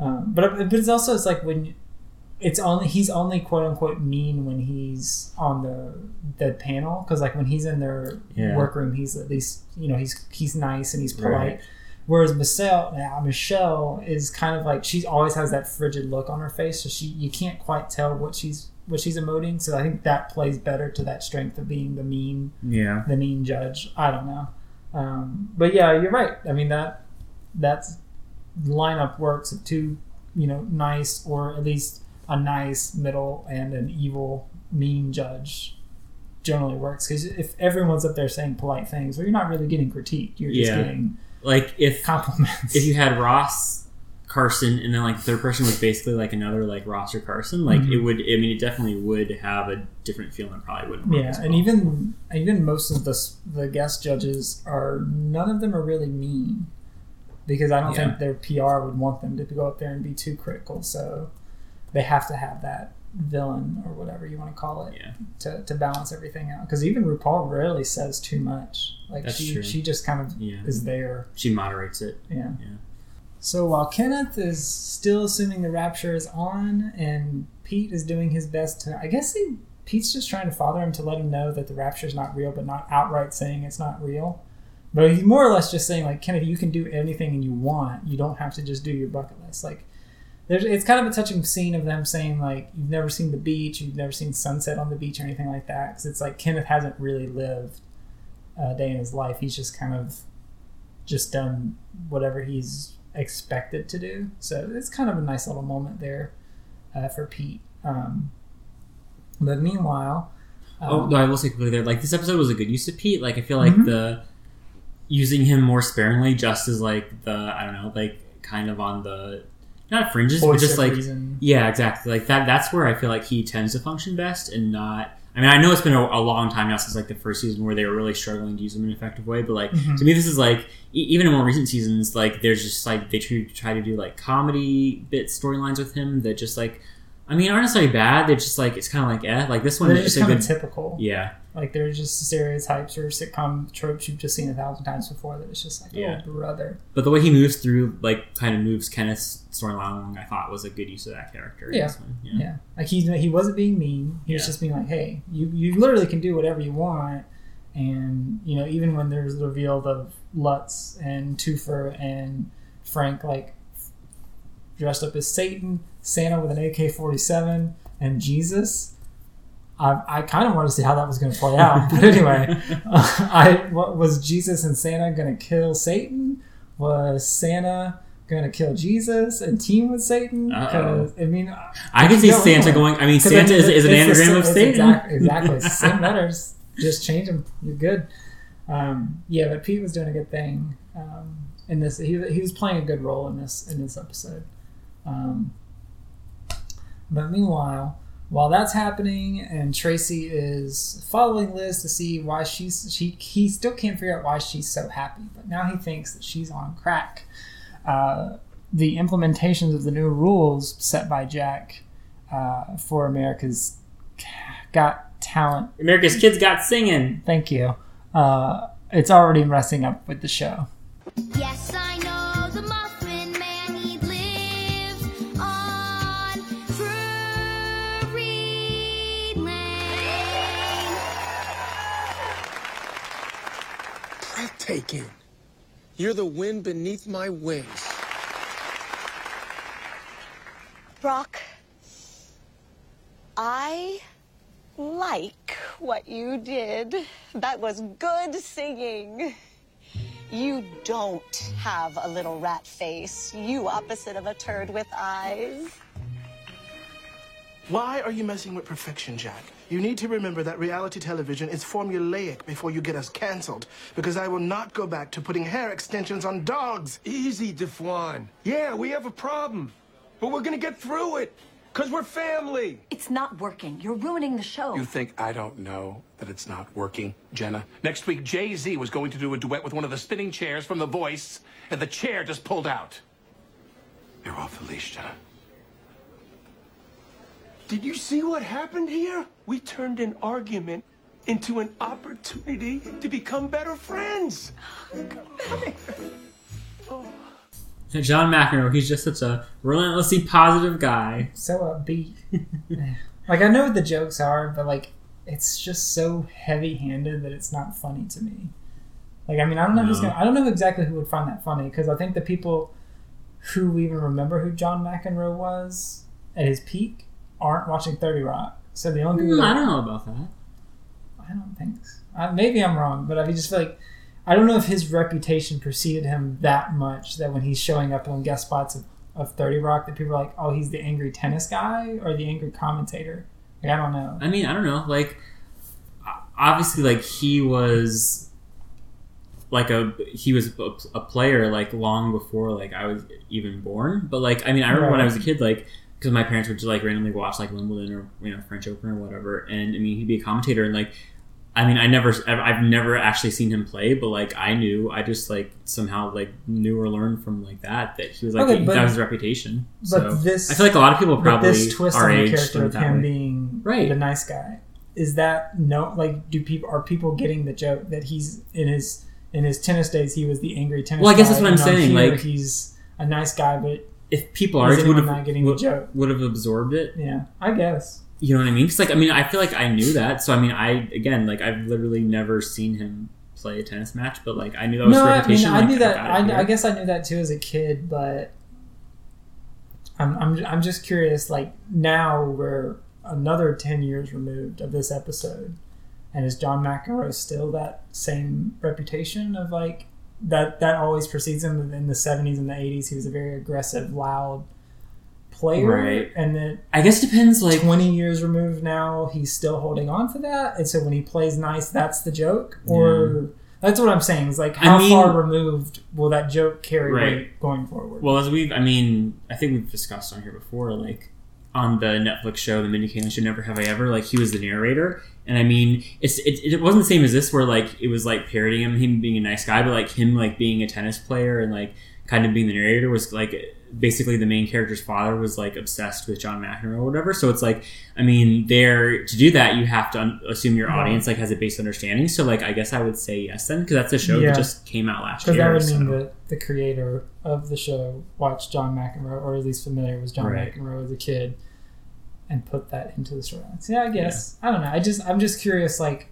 um, but but it's also it's like when it's only he's only quote unquote mean when he's on the the panel because like when he's in their Yeah. workroom, he's at least you know he's he's nice and he's polite. Right. Whereas Michelle, now Michelle is kind of like she always has that frigid look on her face, so she you can't quite tell what she's what she's emoting. So I think that plays better to that strength of being the mean Yeah. the mean judge. I don't know, um, but yeah, you're right. I mean that that's lineup works of two, you know, nice or at least a nice middle and an evil mean judge generally works because if everyone's up there saying polite things, well, you're not really getting critiqued. You're just Yeah. getting Like if compliments. if you had Ross Carson and then like the third person was basically like another like Ross or Carson, like Mhm. it would. I mean, it definitely would have a different feeling. Probably wouldn't. Yeah, as and even even most of the the guest judges are none of them are really mean because I don't Yeah. think their PR would want them to go up there and be too critical. So they have to have that villain or whatever you want to call it Yeah. to, to balance everything out. Because even RuPaul rarely says too much. Like That's she true. she just kind of Yeah. is there. she moderates it. Yeah. Yeah. So while Kenneth is still assuming the rapture is on, and Pete is doing his best to, I guess he, Pete's just trying to father him to let him know that the rapture is not real, but not outright saying it's not real. But he's more or less just saying like, Kenneth, you can do anything and you want. You don't have to just do your bucket list. Like, there's, it's kind of a touching scene of them saying like, you've never seen the beach, you've never seen sunset on the beach or anything like that, because it's like Kenneth hasn't really lived a day in his life. He's just kind of just done whatever he's expected to do. So it's kind of a nice little moment there uh, for Pete. Um, but meanwhile, oh um, no, I will say quickly there. Like this episode was a good use of Pete. Like I feel like Mhm. the using him more sparingly, just as like the I don't know, like kind of on the not fringes, but just like reason. yeah, exactly. Like that. That's where I feel like he tends to function best, and not. I mean, I know it's been a, a long time now since like the first season where they were really struggling to use him in an effective way, but like Mhm. to me, this is like e- even in more recent seasons, like there's just like they try to do like comedy bit storylines with him that just like. I mean, aren't necessarily bad. They're just like it's kind of like eh, like this one they're is just just a kind of good. typical. Yeah, Like they're just stereotypes or sitcom tropes you've just seen a thousand times before. That it's just like, Yeah. oh brother. but the way he moves through, like, kind of moves Kenneth's storyline along, I thought was a good use of that character. Yeah. one. Yeah. Like he he wasn't being mean. He was Yeah. just being like, hey, you you literally can do whatever you want. And you know, even when there's the reveal of Lutz and Toofer and Frank like dressed up as Satan, Santa with an AK forty seven, and Jesus. I, I kind of wanted to see how that was going to play out, but anyway, uh, I what, was Jesus and Santa going to kill Satan? Was Santa going to kill Jesus and team with Satan? Uh-oh. 'Cause, I mean, I can see Santa anywhere. going. I mean, Santa is, is an anagram of Satan. exact- exactly, same letters. Just change them. You're good. Um, yeah, but Pete was doing a good thing um, in this. He, he was playing a good role in this in this episode. Um, but meanwhile, while that's happening, and Tracy is following Liz to see why she's she he still can't figure out why she's so happy, but now he thinks that she's on crack. Uh, the implementations of the new rules set by Jack uh, for America's Got Talent. America's Kids Got Singing. Thank you. Uh, it's already messing up with the show. Yes, I know take in. You're the wind beneath my wings. Brock, I like what you did. That was good singing. You don't have a little rat face. You opposite of a turd with eyes. Why are you messing with perfection, Jack? You need to remember that reality television is formulaic before you get us canceled. Because I will not go back to putting hair extensions on dogs. Easy, D'Fwan. Yeah, we have a problem. But we're gonna get through it. Cause we're family. It's not working. You're ruining the show. You think I don't know that it's not working, Jenna? Next week, Jay Z was going to do a duet with one of the spinning chairs from The Voice, and the chair just pulled out. You're off the leash, Jenna. Did you see what happened here? We turned an argument into an opportunity to become better friends. John McEnroe, he's just such a relentlessly positive guy. So upbeat. like I know what the jokes are, but like it's just so heavy-handed that it's not funny to me. Like I mean, I don't know who's No. gonna. I don't know exactly who would find that funny because I think the people who even remember who John McEnroe was at his peak aren't watching Thirty Rock. So the only people that- I don't know about that. I don't think so. Uh, maybe I'm wrong, but I just feel like I don't know if his reputation preceded him that much that when he's showing up on guest spots of, of 30 Rock, that people are like, oh, he's the angry tennis guy or the angry commentator. Like, I don't know. I mean, I don't know. Like, obviously, like he was like a he was a, a player like long before like I was even born. But like, I mean, I remember when I was a kid, like because my parents would just like randomly watch like Wimbledon or you know French Open or whatever, and I mean he'd be a commentator and like. I mean, I never, I've never actually seen him play, but like I knew, I just like somehow like knew or learned from like that that he was like Okay, but- that was his reputation. But so this, I feel like a lot of people probably this twist on the character of him way. being Right. the nice guy is that no like do people are people getting the joke that he's in his in his tennis days he was the angry tennis Well, I guess that's what I'm saying, here like- he's a nice guy but if people our age would have not getting the joke? would have absorbed it. yeah I guess You know what I mean? Because like I mean, I feel like I knew that. So I mean, I again like I've literally never seen him play a tennis match, but like I knew that was no, his I mean reputation. I knew that. I. I guess I knew that too as a kid, but I'm I'm I'm just curious. Like now we're another ten years removed of this episode, and is John McEnroe still that same reputation of like that? That always precedes him in the '70s and the '80s. He was a very aggressive, loud player, Right. and then I guess it depends. Like 20 years removed now, he's still holding on to that. And so when he plays nice, that's the joke? Or that's what I'm saying is like, I how mean- far removed will that joke carry Right. going forward? Well, as we've, I mean, I think we've discussed on here before, like on the Netflix show, The Mindy Kaling Show, Never Have I Ever, like he was the narrator, and I mean, it's it, it wasn't the same as this, where like it was like parodying him, him being a nice guy, but like him like being a tennis player and like kind of being the narrator was like basically the main character's father was like obsessed with John McEnroe or whatever. So it's like, I mean, there to do that, you have to un- assume your audience like has a base understanding. So like, I guess I would say yes then, because that's a show Yeah. that just came out last year. Because that would so- mean that the creator of the show watched John McEnroe, or at least familiar with John Right. McEnroe as a kid, and put that into the storyline. So yeah, I guess I don't know. I just I'm just curious, like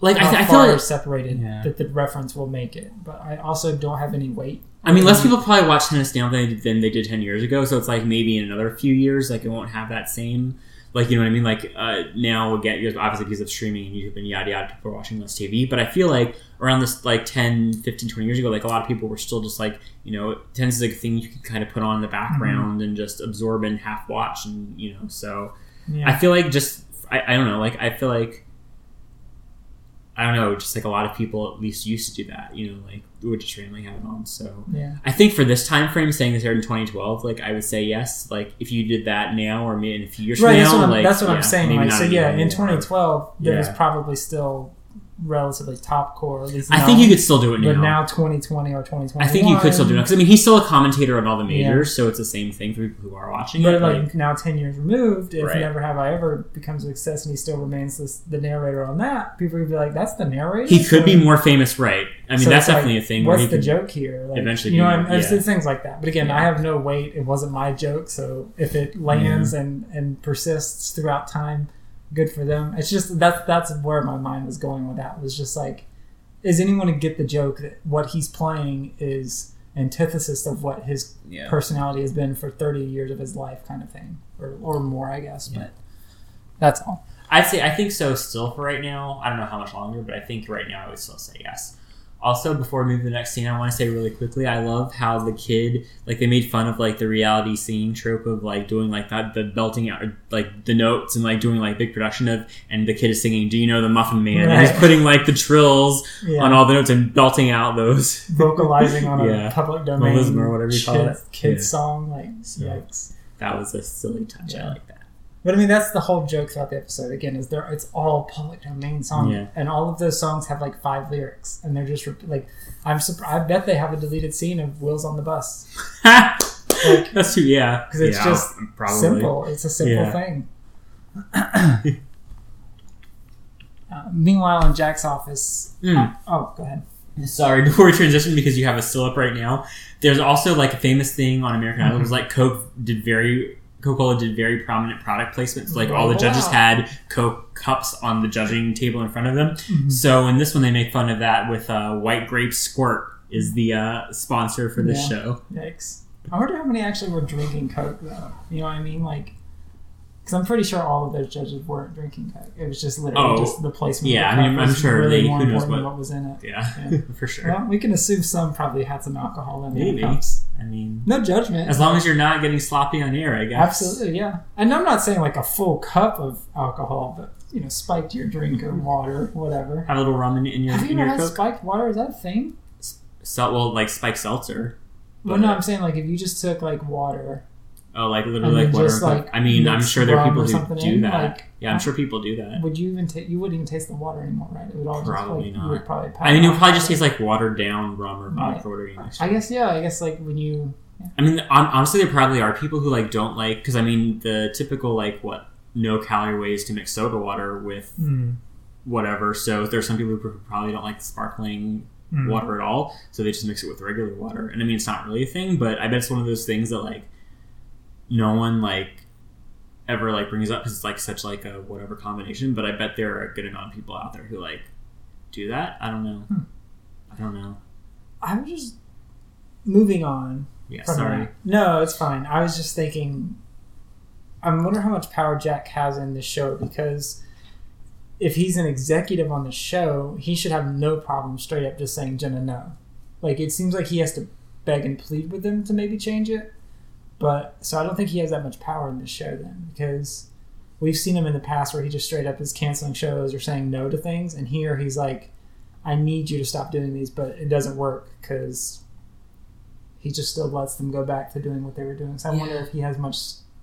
Like, I how th- I feel like- separated Yeah. that the reference will make it. But I also don't have any weight. I mean, less people probably watch tennis now than they, did, than they did ten years ago. So it's like maybe in another few years, like it won't have that same, like you know what I mean. Like uh, now we'll get obviously because of streaming and YouTube and yada yada, people are watching less TV. But I feel like around this like 10, 15, 20 years ago, like a lot of people were still just like you know tennis is like a thing you can kind of put on in the background and just absorb and half watch and you know. So Yeah. I feel like just I, I don't know like I feel like I don't know, just like a lot of people at least used to do that, you know, like would just randomly have it on. So Yeah. I think for this time frame, saying this aired in 2012, like I would say yes. Like if you did that now or maybe in a few years right from that's now, what I'm, like that's what yeah, I'm saying like so yeah in 2012 there Yeah. probably still relatively top core at least I think you could still do it but now. now 2020 or 2021 I think you could still do it because I mean he's still a commentator on all the majors, so it's the same thing for people who are watching but it. like, Like, now 10 years removed if Right. never have i ever becomes a success and he still remains this, the narrator on that people would be like that's the narrator he could be more famous, right? I mean so that's it's like, definitely a thing. What's the joke here? Like, eventually you know, I'm, yeah. said things like that. But again, I have no weight. It wasn't my joke, so if it lands and and persists throughout time, good for them. It's just that's that's where my mind was going with that. Was just like is anyone to get the joke that what he's playing is antithesis of what his Yeah. personality has been for 30 years of his life kind of thing or, or more i guess but that's all I'd say I think so still for right now. I don't know how much longer, but I think right now I would still say yes. Also, before we move to the next scene, I want to say really quickly, I love how the kid like they made fun of like the reality singing trope of like doing like that the belting out like the notes and like doing like big production of and the kid is singing, Do you know the Muffin Man? And he's putting like the trills Yeah. on all the notes and belting out those vocalizing on a public domain or whatever you call it. kid Yeah. song like yikes That was a silly touch. I like. But I mean, that's the whole joke throughout the episode. Again, is there? It's all public domain songs, Yeah. and all of those songs have like five lyrics, and they're just like, I'm surprised. I bet they have a deleted scene of Wheels on the bus That's true, yeah. because it's Yeah, just probably. simple. It's a simple Yeah. thing. uh, meanwhile, in Jack's office, Mm. oh, go ahead. Sorry, before we transition, because you have a still up right now. There's also like a famous thing on American Idol. It was like Coke did very Coca Cola did very prominent product placements. Like all the Oh, judges wow. had Coke cups on the judging table in front of them. Mhm. So in this one, they make fun of that with uh, White Grape Squirt is the uh, sponsor for this Yeah. show. Yikes! I wonder how many actually were drinking Coke though. You know what I mean? Like, because I'm pretty sure all of those judges weren't drinking Coke. It was just literally Oh, just the placement. yeah, of the I mean, I'm sure really they- more who knows important what- was in it. Yeah, for sure. Well, we can assume some probably had some alcohol in their cups. I mean, No judgment. as long as you're not getting sloppy on air, I guess. Absolutely, yeah. And I'm not saying like a full cup of alcohol, but you know, spiked your drink or water, whatever. Have a little rum in, in your Have you in ever your had Coke. spiked water? Is that a thing? So, well, like spiked seltzer. Well, no, I'm saying like if you just took like water. Oh, like literally like water. just, like, I mean, I'm sure there are people who do in, that. like, yeah, I'm sure people do that. Would you even take? You wouldn't even taste the water anymore, right? It would all Probably just like not. you would probably. I mean, it would probably just taste like watered down rum or vodka Right. or whatever you mix. I guess yeah. I guess like when you I mean, honestly, there probably are people who like don't like because I mean the typical like what no calorie ways to mix soda water with Mm. whatever. So there's some people who probably don't like sparkling Mm. water at all, so they just mix it with regular water. And I mean, it's not really a thing, but I bet it's one of those things that like no one like ever like brings up because it's like such like a whatever combination. But I bet there are a good amount of people out there who like do that. I don't know. Hmm. I don't know. I'm just moving on. Yeah, sorry. that. No, it's fine. I was just thinking. I wonder how much power Jack has in the show because if he's an executive on the show, he should have no problem straight up just saying Jenna no. Like it seems like he has to beg and plead with them to maybe change it. But so I don't think he has that much power in this show then because we've seen him in the past where he just straight up is canceling shows or saying no to things, and here he's like, "I need you to stop doing these," but it doesn't work because he just still lets them go back to doing what they were doing. So I wonder if he has much.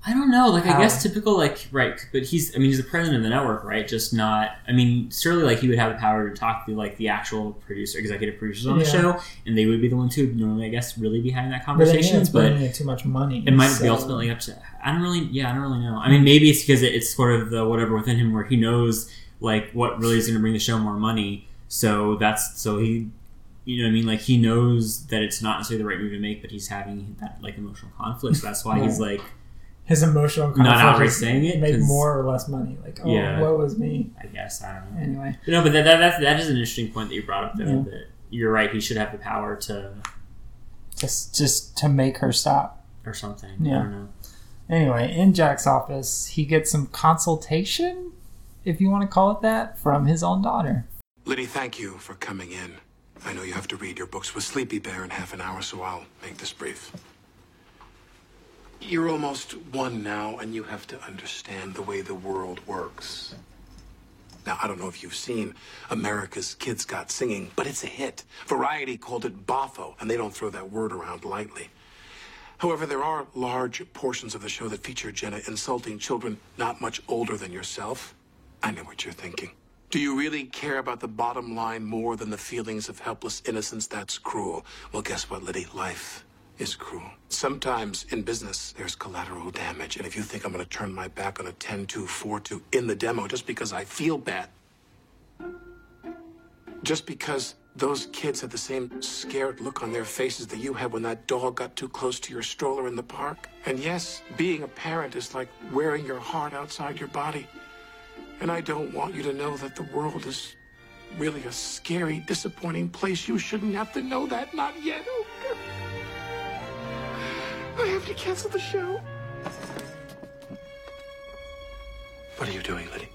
I don't know. Like, I guess typical, like, right. But he's, I mean, he's the president of the network, right? Just not, I mean, surely, like, he would have the power to talk to, like, the actual producer, executive producers on the show, and they would be the ones who would normally, I guess, really be having that But then again, conversation. it's But bringing too much money. it might be ultimately up to, I don't really, yeah, I don't really know. I mean, maybe it's because it, it's sort of the whatever within him where he knows, like, what really is going to bring the show more money. So that's, so he, you know what I mean? Like, he knows that it's not necessarily the right move to make, but he's having that, like, emotional conflict. So that's why he's, like, his emotional Not conflict outright is saying it, make 'cause- more or less money. Like, oh, Yeah. woe is me. I guess I don't know. Anyway, But no, but that, that that's, that is an interesting point that you brought up. Though Yeah. that you're right. He should have the power to just just to make her stop. or something. Yeah. I don't know. Anyway, in Jack's office, he gets some consultation, if you want to call it that, from his own daughter. Liddy, thank you for coming in. I know you have to read your books with Sleepy Bear in half an hour, so I'll make this brief. You're almost one now, and you have to understand the way the world works. Now, I don't know if you've seen America's Kids Got Singing, but it's a hit. Variety called it boffo, and they don't throw that word around lightly. However, there are large portions of the show that feature Jenna insulting children not much older than yourself. I know what you're thinking. Do you really care about the bottom line more than the feelings of helpless innocence? That's cruel. Well, guess what, Liddy? Life is cruel. Sometimes in business, there's collateral damage. And if you think I'm going to turn my back on a 10 2 4 2 in the demo just because I feel bad, just because those kids had the same scared look on their faces that you had when that dog got too close to your stroller in the park. And yes, being a parent is like wearing your heart outside your body. And I don't want you to know that the world is really a scary, disappointing place. You shouldn't have to know that. Not yet. God. I have to cancel the show. What are you doing, Liddy?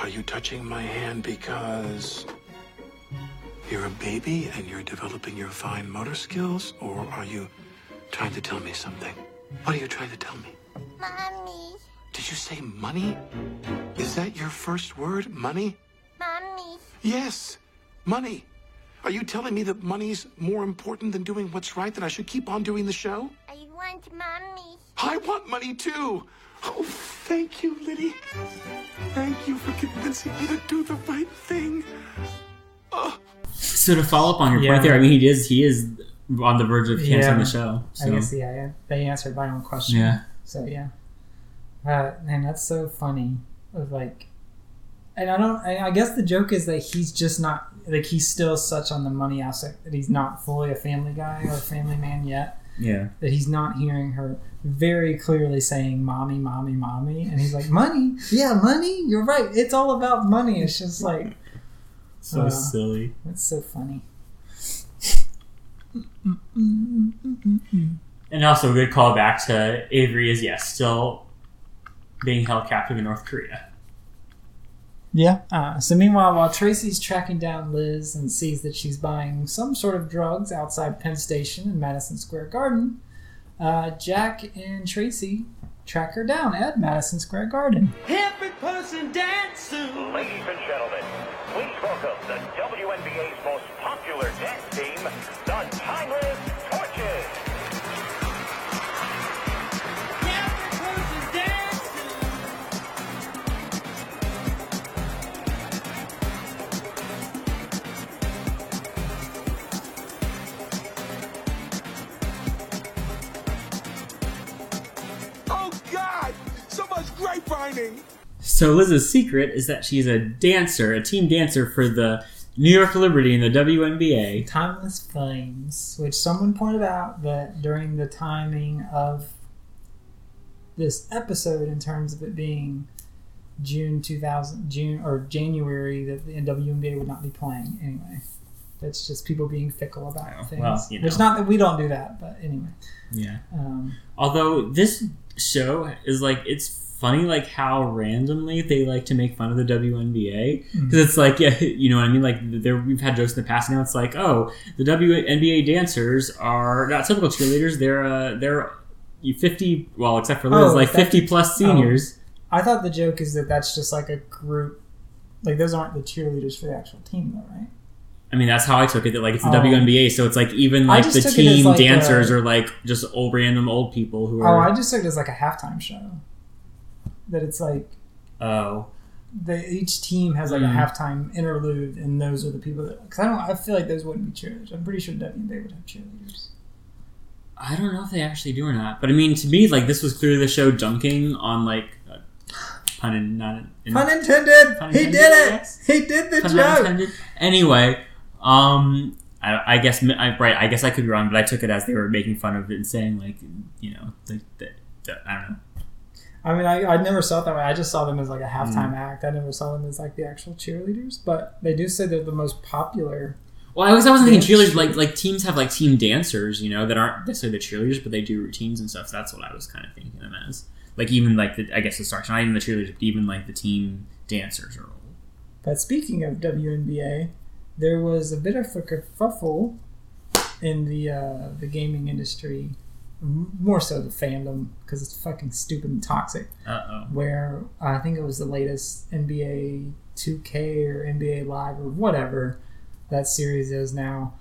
Are you touching my hand because you're a baby and you're developing your fine motor skills? Or are you trying to tell me something? What are you trying to tell me? Mommy. Did you say money? Is that your first word? Money? Mommy. Yes, money. Are you telling me that money's more important than doing what's right, that I should keep on doing the show? I want mommy. I want money too. Oh, thank you, Liddy. Thank you for convincing me to do the right thing. Oh. So to follow up on your Yeah. point there, I mean, he is he is on the verge of canceling Yeah. the show. So. I guess yeah, they answered my own question. Yeah. So yeah, uh, man, that's so funny. Of like, and I don't. I I guess the joke is that he's just not like he's still such on the money aspect that he's not fully a family guy or a family man yet. Yeah. That he's not hearing her very clearly saying "mommy, mommy, mommy," and he's like, "Money, yeah, money. You're right. It's all about money." It's just like So uh, silly. That's so funny. And also a good callback to Avery is yes, still being held captive in North Korea. Yeah. Uh, so meanwhile, while Tracy's tracking down Liz and sees that she's buying some sort of drugs outside Penn Station in Madison Square Garden, uh, Jack and Tracy track her down at Madison Square Garden. Every person dancing. Ladies and gentlemen, please welcome the WNBA's most popular dance team, grapevine. So Liz's secret is that she's a dancer, a team dancer for the New York Liberty in the WNBA. Timeless Flames, which someone pointed out that during the timing of this episode, in terms of it being June 2000, June or January, that the WNBA would not be playing anyway. That's just people being fickle about things. well, you Which know. not that we don't do that, but anyway. Yeah. Um, Although this show is like it's funny like how randomly they like to make fun of the WNBA because Mhm. it's like yeah you know what I mean like there we've had jokes in the past now it's like oh the WNBA dancers are not typical cheerleaders they're uh they're 50 well except for Liz Oh, like 50 the- plus seniors I thought the joke is that that's just like a group. Like those aren't the cheerleaders for the actual team, though, right? I mean that's how I took it that like it's the Oh. WNBA so it's like even like the took it as, team like, dancers a- are like just old random old people who Are, Oh, I just took it as like a halftime show. That it's like oh they, each team has like Mm. a halftime interlude, and those are the people that. Because I don't, I feel like those wouldn't be cheerleaders. I'm pretty sure WNBA would have cheerleaders. I don't know if they actually do or not, but I mean, to me, like this was clearly the show dunking on like uh, pun in, not in, Pun intended. Pun he intended, did it. He did the pun joke. intended. Anyway, um, I, I guess I, right. I guess I could be wrong, but I took it as they were making fun of it and saying like, you know, the, the, I don't know. I mean, I, I never saw it that way. I just saw them as like a halftime Mm. act. I never saw them as like the actual cheerleaders. But they do say they're the most popular. Well, I was I wasn't thinking cheerleaders. Like like teams have like team dancers, you know, that aren't necessarily the cheerleaders, but they do routines and stuff. So that's what I was kind of thinking them as. Like even like the I guess the stars, not even the cheerleaders, but even like the team dancers are old. But speaking of WNBA, there was a bit of a kerfuffle in the uh, the gaming industry, more so the fandom because it's fucking stupid and toxic. Uh oh. Where I think it was the latest NBA 2K or NBA Live or whatever that series is now.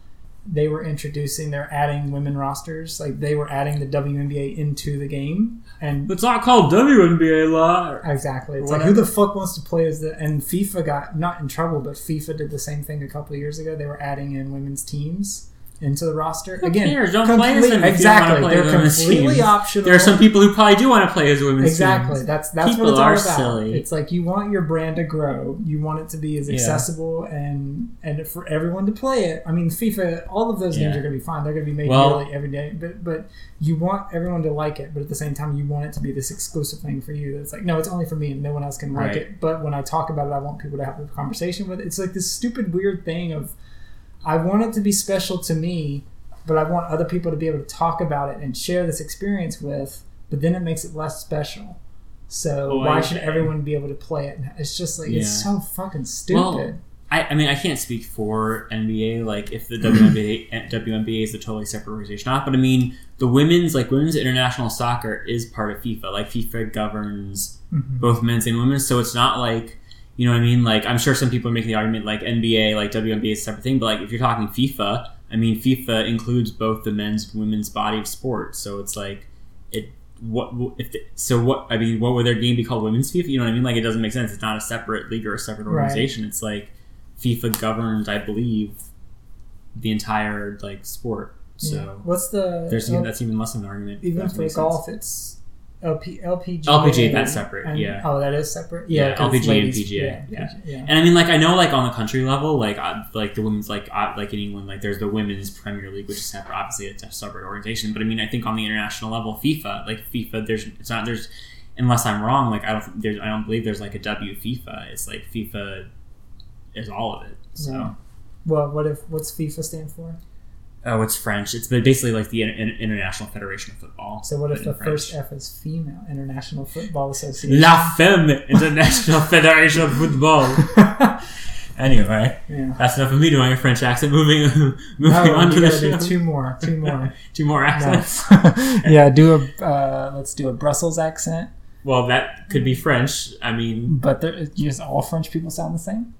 They were introducing, they're adding women rosters. Like they were adding the WNBA into the game, and It's not called WNBA law. Exactly. It's Whatever. like who the fuck wants to play as the and FIFA got not in trouble, but FIFA did the same thing a couple of years ago. They were adding in women's teams into the roster. Who Again, cares? Don't play as complete- them if you don't exactly. play They're completely teams. optional. There are some people who probably do want to play as women's Exactly. teams. That's that's people what it's all about. silly. It's like you want your brand to grow. You want it to be as Yeah. accessible and and for everyone to play it. I mean, FIFA. All of those games are going to be fine. They're going to be made Well- yearly every day. But but you want everyone to like it. But at the same time, you want it to be this exclusive thing for you. That's like no, it's only for me and no one else can like Right. it. But when I talk about it, I want people to have a conversation with it. It's like this stupid weird thing of I want it to be special to me, but I want other people to be able to talk about it and share this experience with. But then it makes it less special. So Oh, why I- should everyone be able to play it? It's just like it's so fucking stupid. Well, I, I mean, I can't speak for NBA, like if the WNBA, WNBA is a totally separate organization, or not. But I mean, the women's like women's international soccer is part of FIFA. Like FIFA governs Mhm. both men's and women's, so it's not like you know what I mean. Like I'm sure some people are making the argument like NBA, like WNBA is a separate thing, but like if you're talking FIFA, I mean, FIFA includes both the men's and women's body of sport. So it's like it. What if the, so? What I mean, what would their game be called? Women's FIFA? You know what I mean? Like it doesn't make sense. It's not a separate league or a separate Right. organization. It's like FIFA governs, I believe, the entire like sport. So Yeah. what's the there's even, uh, that's even less of an argument. even for golf, sense. it's LP, LPGA. LPGA, that's separate, and- yeah. Oh, that is separate. yeah, Yeah, LPGA ladies- and PGA. Yeah, Yeah, PGA, yeah. and I mean, like I know, like on the country level, like uh, like the women's, like uh, like in England, like there's the women's Premier League, which is separate. Obviously, it's a separate organization. But I mean, I think on the international level, FIFA, like FIFA, there's it's not there's unless I'm wrong, like I don't there's I don't believe there's like a W FIFA. It's like FIFA is all of it. So. Yeah. Well, what if what's FIFA stand for? Oh, it's French. It's basically like the In- In- International Federation of Football. So what if the French. first F is female? International Football Association. La Femme International Federation of Football. anyway, Yeah. that's enough of me doing a French accent. Moving, moving No, on to the show. two more, two more, two more accents. No. yeah, do a uh, let's do a Brussels accent. Well, that could be French. I mean, But there, just all French people sound the same.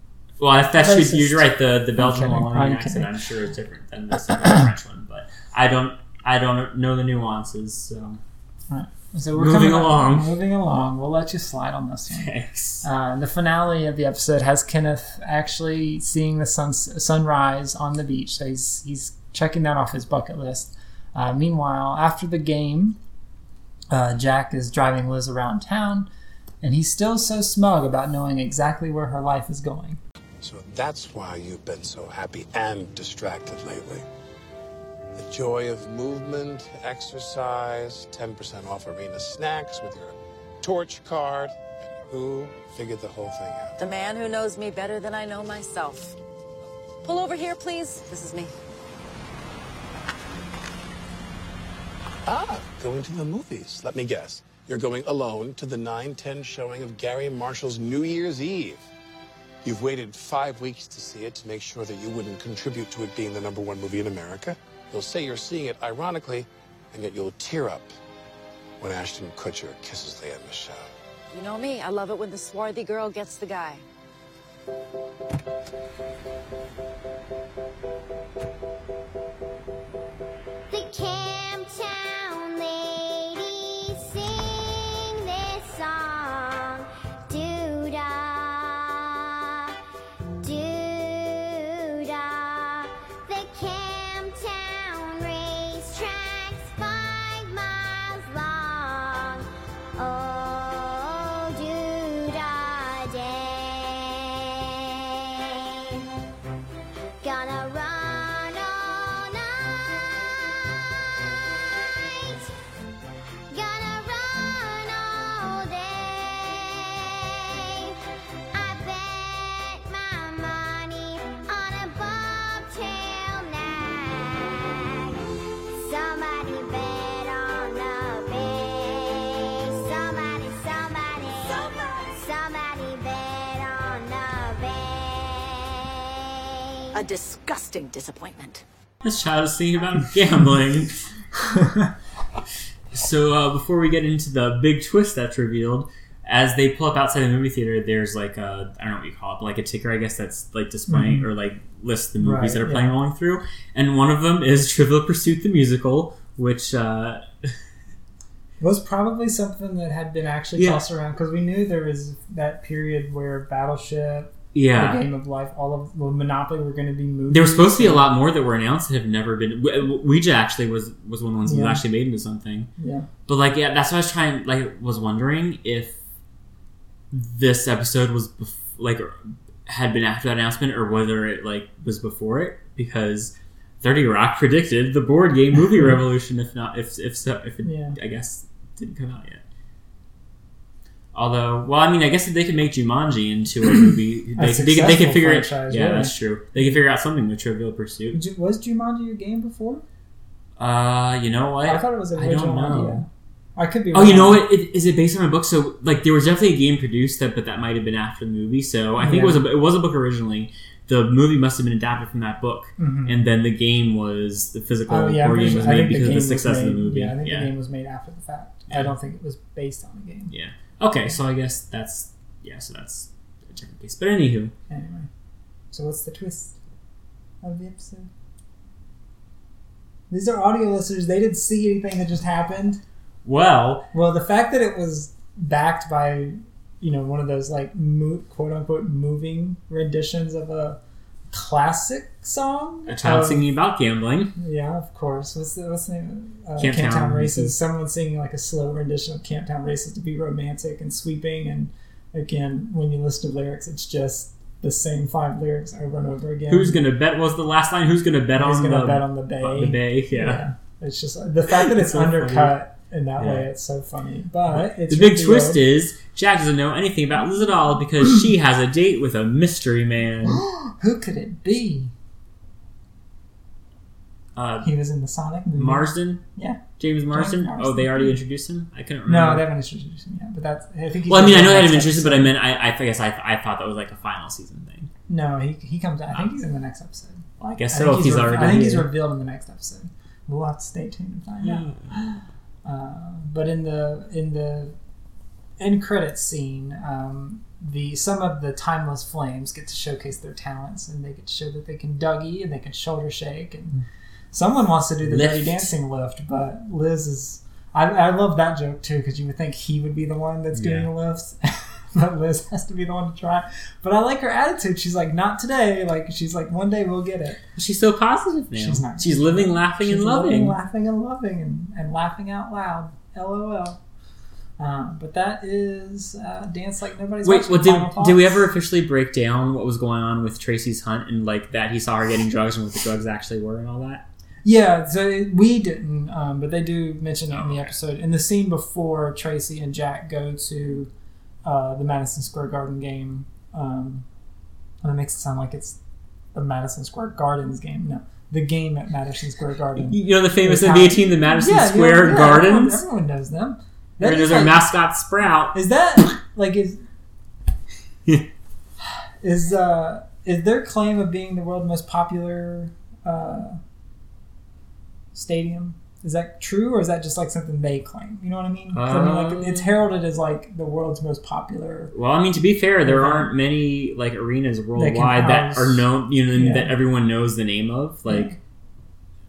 Well, that's, that's. Racist. You're right. The the Belgian Wallonian I'm accent. I'm sure, is different than the French one. But I don't, I don't know the nuances. So Right. So we're Moving coming along. Moving along. We'll let you slide on this one. Thanks. Uh, the finale of the episode has Kenneth actually seeing the sun sunrise on the beach. So he's he's checking that off his bucket list. Uh, meanwhile, after the game, uh, Jack is driving Liz around town, and he's still so smug about knowing exactly where her life is going. So that's why you've been so happy and distracted lately. The joy of movement, exercise, 10% off arena snacks with your torch card. Who figured the whole thing out? The man who knows me better than I know myself. Pull over here, please. This is me. Ah, going to the movies. Let me guess. You're going alone to the 9-10 showing of Garry Marshall's New Year's Eve. You've waited five weeks to see it to make sure that you wouldn't contribute to it being the number one movie in America. You'll say you're seeing it ironically, and yet you'll tear up when Ashton Kutcher kisses Lea Michele. You know me. I love it when the swarthy girl gets the guy. Disgusting disappointment. This child is thinking about gambling. so uh, before we get into the big twist that's revealed, as they pull up outside the movie theater, there's like a I don't know what you call it, but like a ticker, I guess that's like displaying Mhm. or like lists the movies Right, that are playing yeah. rolling through, and one of them is Trivial Pursuit the musical, which uh, was probably something that had been actually Yeah. tossed around because we knew there was that period where Battleship Yeah. the game of life. All of well, Monopoly were going to be movies. There was supposed to be a lot more that were announced that have never been. Ouija actually was was one of the ones that Yeah. was actually made into something. Yeah. But like, yeah, that's what I was trying. Like, was wondering if this episode was bef- like er, had been after that announcement or whether it like was before it because Thirty Rock predicted the board game movie revolution. If not, if if so, if it, Yeah. I guess didn't come out yet. Although, well, I mean, I guess if they could make Jumanji into a movie, they, A they, could- they could figure it. Yeah, yeah. that's true. They could figure out something with Trivial Pursuit. Was Jumanji a game before? Uh, you know what? I thought it was an don't original know. idea. I could be. Oh, you know what? It, is it based on a book? So, like, there was definitely a game produced that, but that might have been after the movie. So, I think it was a it was a book originally. The movie must have been adapted from that book, Mhm. and then the game was the physical Oh yeah, I'm board pretty game sure- was made think because of game the success of the movie. Yeah, I think yeah. the game was made after the fact. I don't think it was based on the game. Yeah. Okay, so I guess that's yeah. So that's a different case. But anywho, Anyway, so what's the twist of the episode? These are audio listeners. They didn't see anything that just happened. well, Well, the fact that it was backed by, you know, one of those like mo- quote unquote moving renditions of a classic song. a child singing about gambling. Yeah, of course. What's the what's the name? Uh, Camp Camp Town Town Races. Races. Someone singing like a slow rendition of Camp Town Races to be romantic and sweeping. And again, when you listen to lyrics, it's just the same five lyrics over and over again. Who's gonna bet? Was the last line? Who's gonna bet Who's on gonna the bet on the bay? The bay. Yeah. It's just the fact that it's, It's so funny. undercut in that Yeah. way. It's so funny. But it's the big twist is Jack doesn't know anything about Liz at all because she has a date with a mystery man. Who could it be? Uh, He was in the Sonic movie. Marsden? Yeah. James Marsden? Marsden. Oh, they already introduced him? I couldn't remember. No, they haven't introduced him yet. But that's I think. well, I mean, I know the they haven't introduced him, but I meant I, I guess I, I thought that was like a final season thing. No, he, he comes. I think he's in the next episode. Well, I guess I so. he's re- already I think he's revealed in the next episode. We'll have to stay tuned and find out. Uh, but in the in the end credits scene, um, the some of the timeless flames get to showcase their talents, and they get to show that they can Dougie and they can shoulder shake, and someone wants to do the dirty dancing lift, but Liz is. I, I love that joke too because you would think he would be the one that's doing Yeah. the lifts. But Liz has to be the one to try. But I like her attitude. She's like, not today. Like she's like, one day we'll get it. She's so positive now. She's not. She's living, laughing, She's and living, loving. laughing and loving, and, and laughing out loud. LOL. Um, but that is uh, dance like nobody's Wait, watching. did, did we ever officially break down what was going on with Tracy's hunt and like that he saw her getting drugs and what the drugs actually were and all that? Yeah, so we didn't, um, but they do mention it in the episode. In the scene before Tracy and Jack go to uh, the Madison Square Garden game, um, and it makes it sound like it's the Madison Square Gardens game. No, the game at Madison Square Garden. You know the famous NBA team, the Madison Yeah, Square yeah, Gardens? Everyone, everyone knows them. That our like- mascot Sprout. Is that like is is uh is their claim of being the world's most popular uh stadium? Is that true, or is that just like something they claim? You know what I mean? 'Cause I mean, like it's Uh, heralded as like the world's most popular. Well, I mean, to be fair, there aren't many like arenas worldwide that house- are known, you know, Yeah. that everyone knows the name of. Like, Yeah.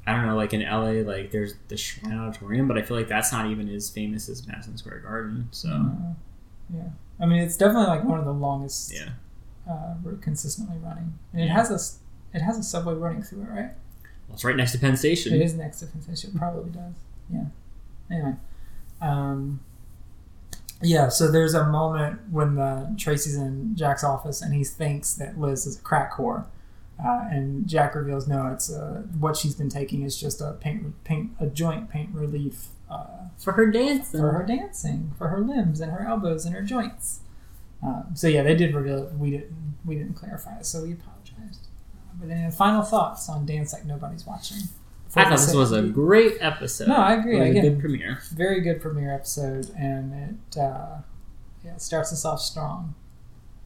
I don't know, like in LA, like there's the Shrine Auditorium, but I feel like that's not even as famous as Madison Square Garden. So, Uh, yeah, I mean it's definitely like one of the longest. yeah. Uh, consistently running, and it has a it has a subway running through it, right? Well, it's right next to Penn Station. It is next to Penn Station. It probably does. Yeah. Anyway. Um, yeah, so there's a moment when the Tracy's in Jack's office and he thinks that Liz is a crack whore. Uh, and Jack reveals no, it's uh, what she's been taking is just a paint, paint a joint paint relief uh, For her dancing. for her dancing, for her limbs and her elbows and her joints. Um, so yeah, they did reveal it. We didn't we didn't clarify it, so we apologized. But then final thoughts on Dance Like Nobody's Watching. I thought this was a great episode. no, I agree. It was Again, a good premiere. Very good premiere episode, and it uh, yeah starts us off strong.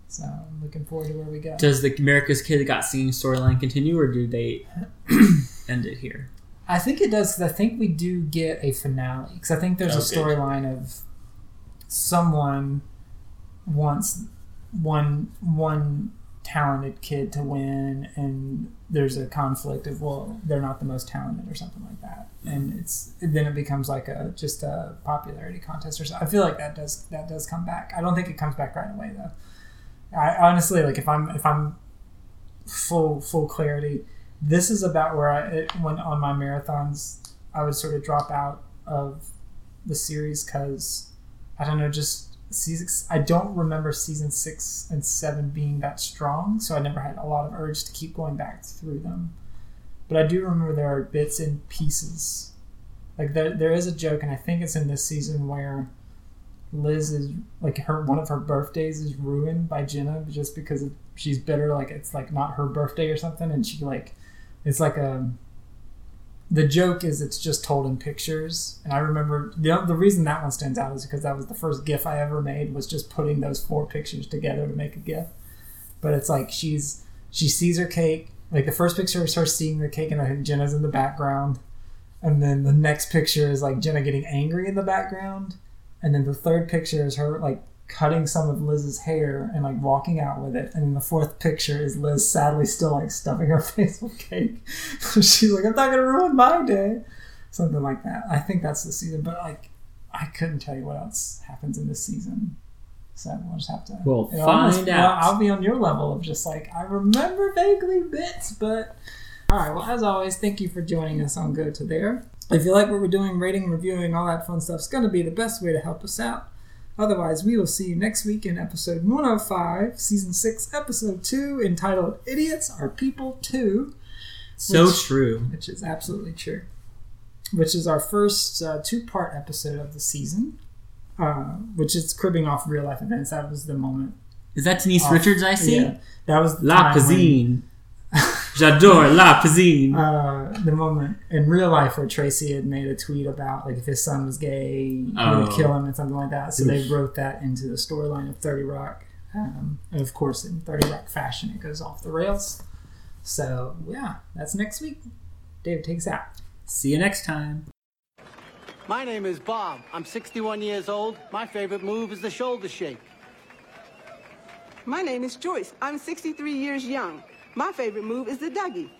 So I'm looking forward to where we go. Does the America's Kid Got Singing storyline continue, or do they end it here? I think it does I think we do get a finale because I think there's a Oh, storyline of someone wants one one talented kid to win and there's a conflict of well they're not the most talented or something like that and it's then it becomes like a just a popularity contest or something. I feel like that does that does come back. I don't think it comes back right away though. I honestly like if I'm if I'm full full clarity, this is about where I it, when on my marathons I would sort of drop out of the series because I don't know just season I don't remember season six and seven being that strong, so I never had a lot of urge to keep going back through them. But I do remember there are bits and pieces. Like there, there is a joke, and I think it's in this season where Liz is like her one of her birthdays is ruined by Jenna just because she's bitter. Like it's like not her birthday or something, and she like it's like a. The joke is it's just told in pictures, and I remember the the reason that one stands out is because that was the first GIF I ever made was just putting those four pictures together to make a GIF. But it's like she's she sees her cake. Like the first picture is her seeing the cake, and I think Jenna's in the background. And then the next picture is like Jenna getting angry in the background. And then the third picture is her like cutting some of Liz's hair and like walking out with it. And the fourth picture is Liz sadly still like stuffing her face with cake. She's like, I'm not gonna ruin my day. Something like that. I think that's the season, but like I couldn't tell you what else happens in this season. So we'll just have to We'll almost- find well, out. I'll be on your level of just like I remember vaguely bits, but all right. Well, as always, thank you for joining us on Go to There. If you like what we're doing, rating, reviewing, all that fun stuff is going to be the best way to help us out. Otherwise, we will see you next week in episode 105, season 6, episode 2, entitled Idiots Are People Too. So true. Which is absolutely true. Which is our first uh, two part episode of the season, uh, which is cribbing off real life events. That was the moment. Is that Denise off- Richards I see? Yeah, that was the La Cuisine. J'adore La Cuisine. uh, the moment in real life where Tracy had made a tweet about like if his son was gay, he Oh. would kill him and something like that. So they wrote that into the storyline of Thirty Rock, um, and of course in Thirty Rock fashion, it goes off the rails. So yeah, that's next week. David takes out. See you next time. My name is Bob. I'm 61 years old. My favorite move is the shoulder shake. My name is Joyce. I'm 63 years young. My favorite move is the Dougie.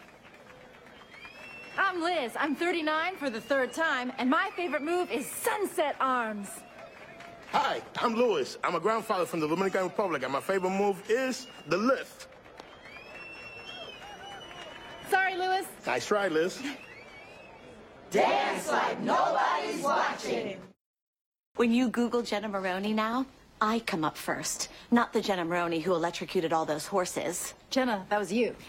I'm Liz. I'm 39 for the third time, and my favorite move is sunset arms. Hi, I'm Louis. I'm a grandfather from the Dominican Republic, and my favorite move is the lift. Sorry, Lewis. Nice try, Liz. Dance like nobody's watching. When you Google Jenna Maroney now, I come up first, not the Jenna Maroney who electrocuted all those horses. Jenna, that was you.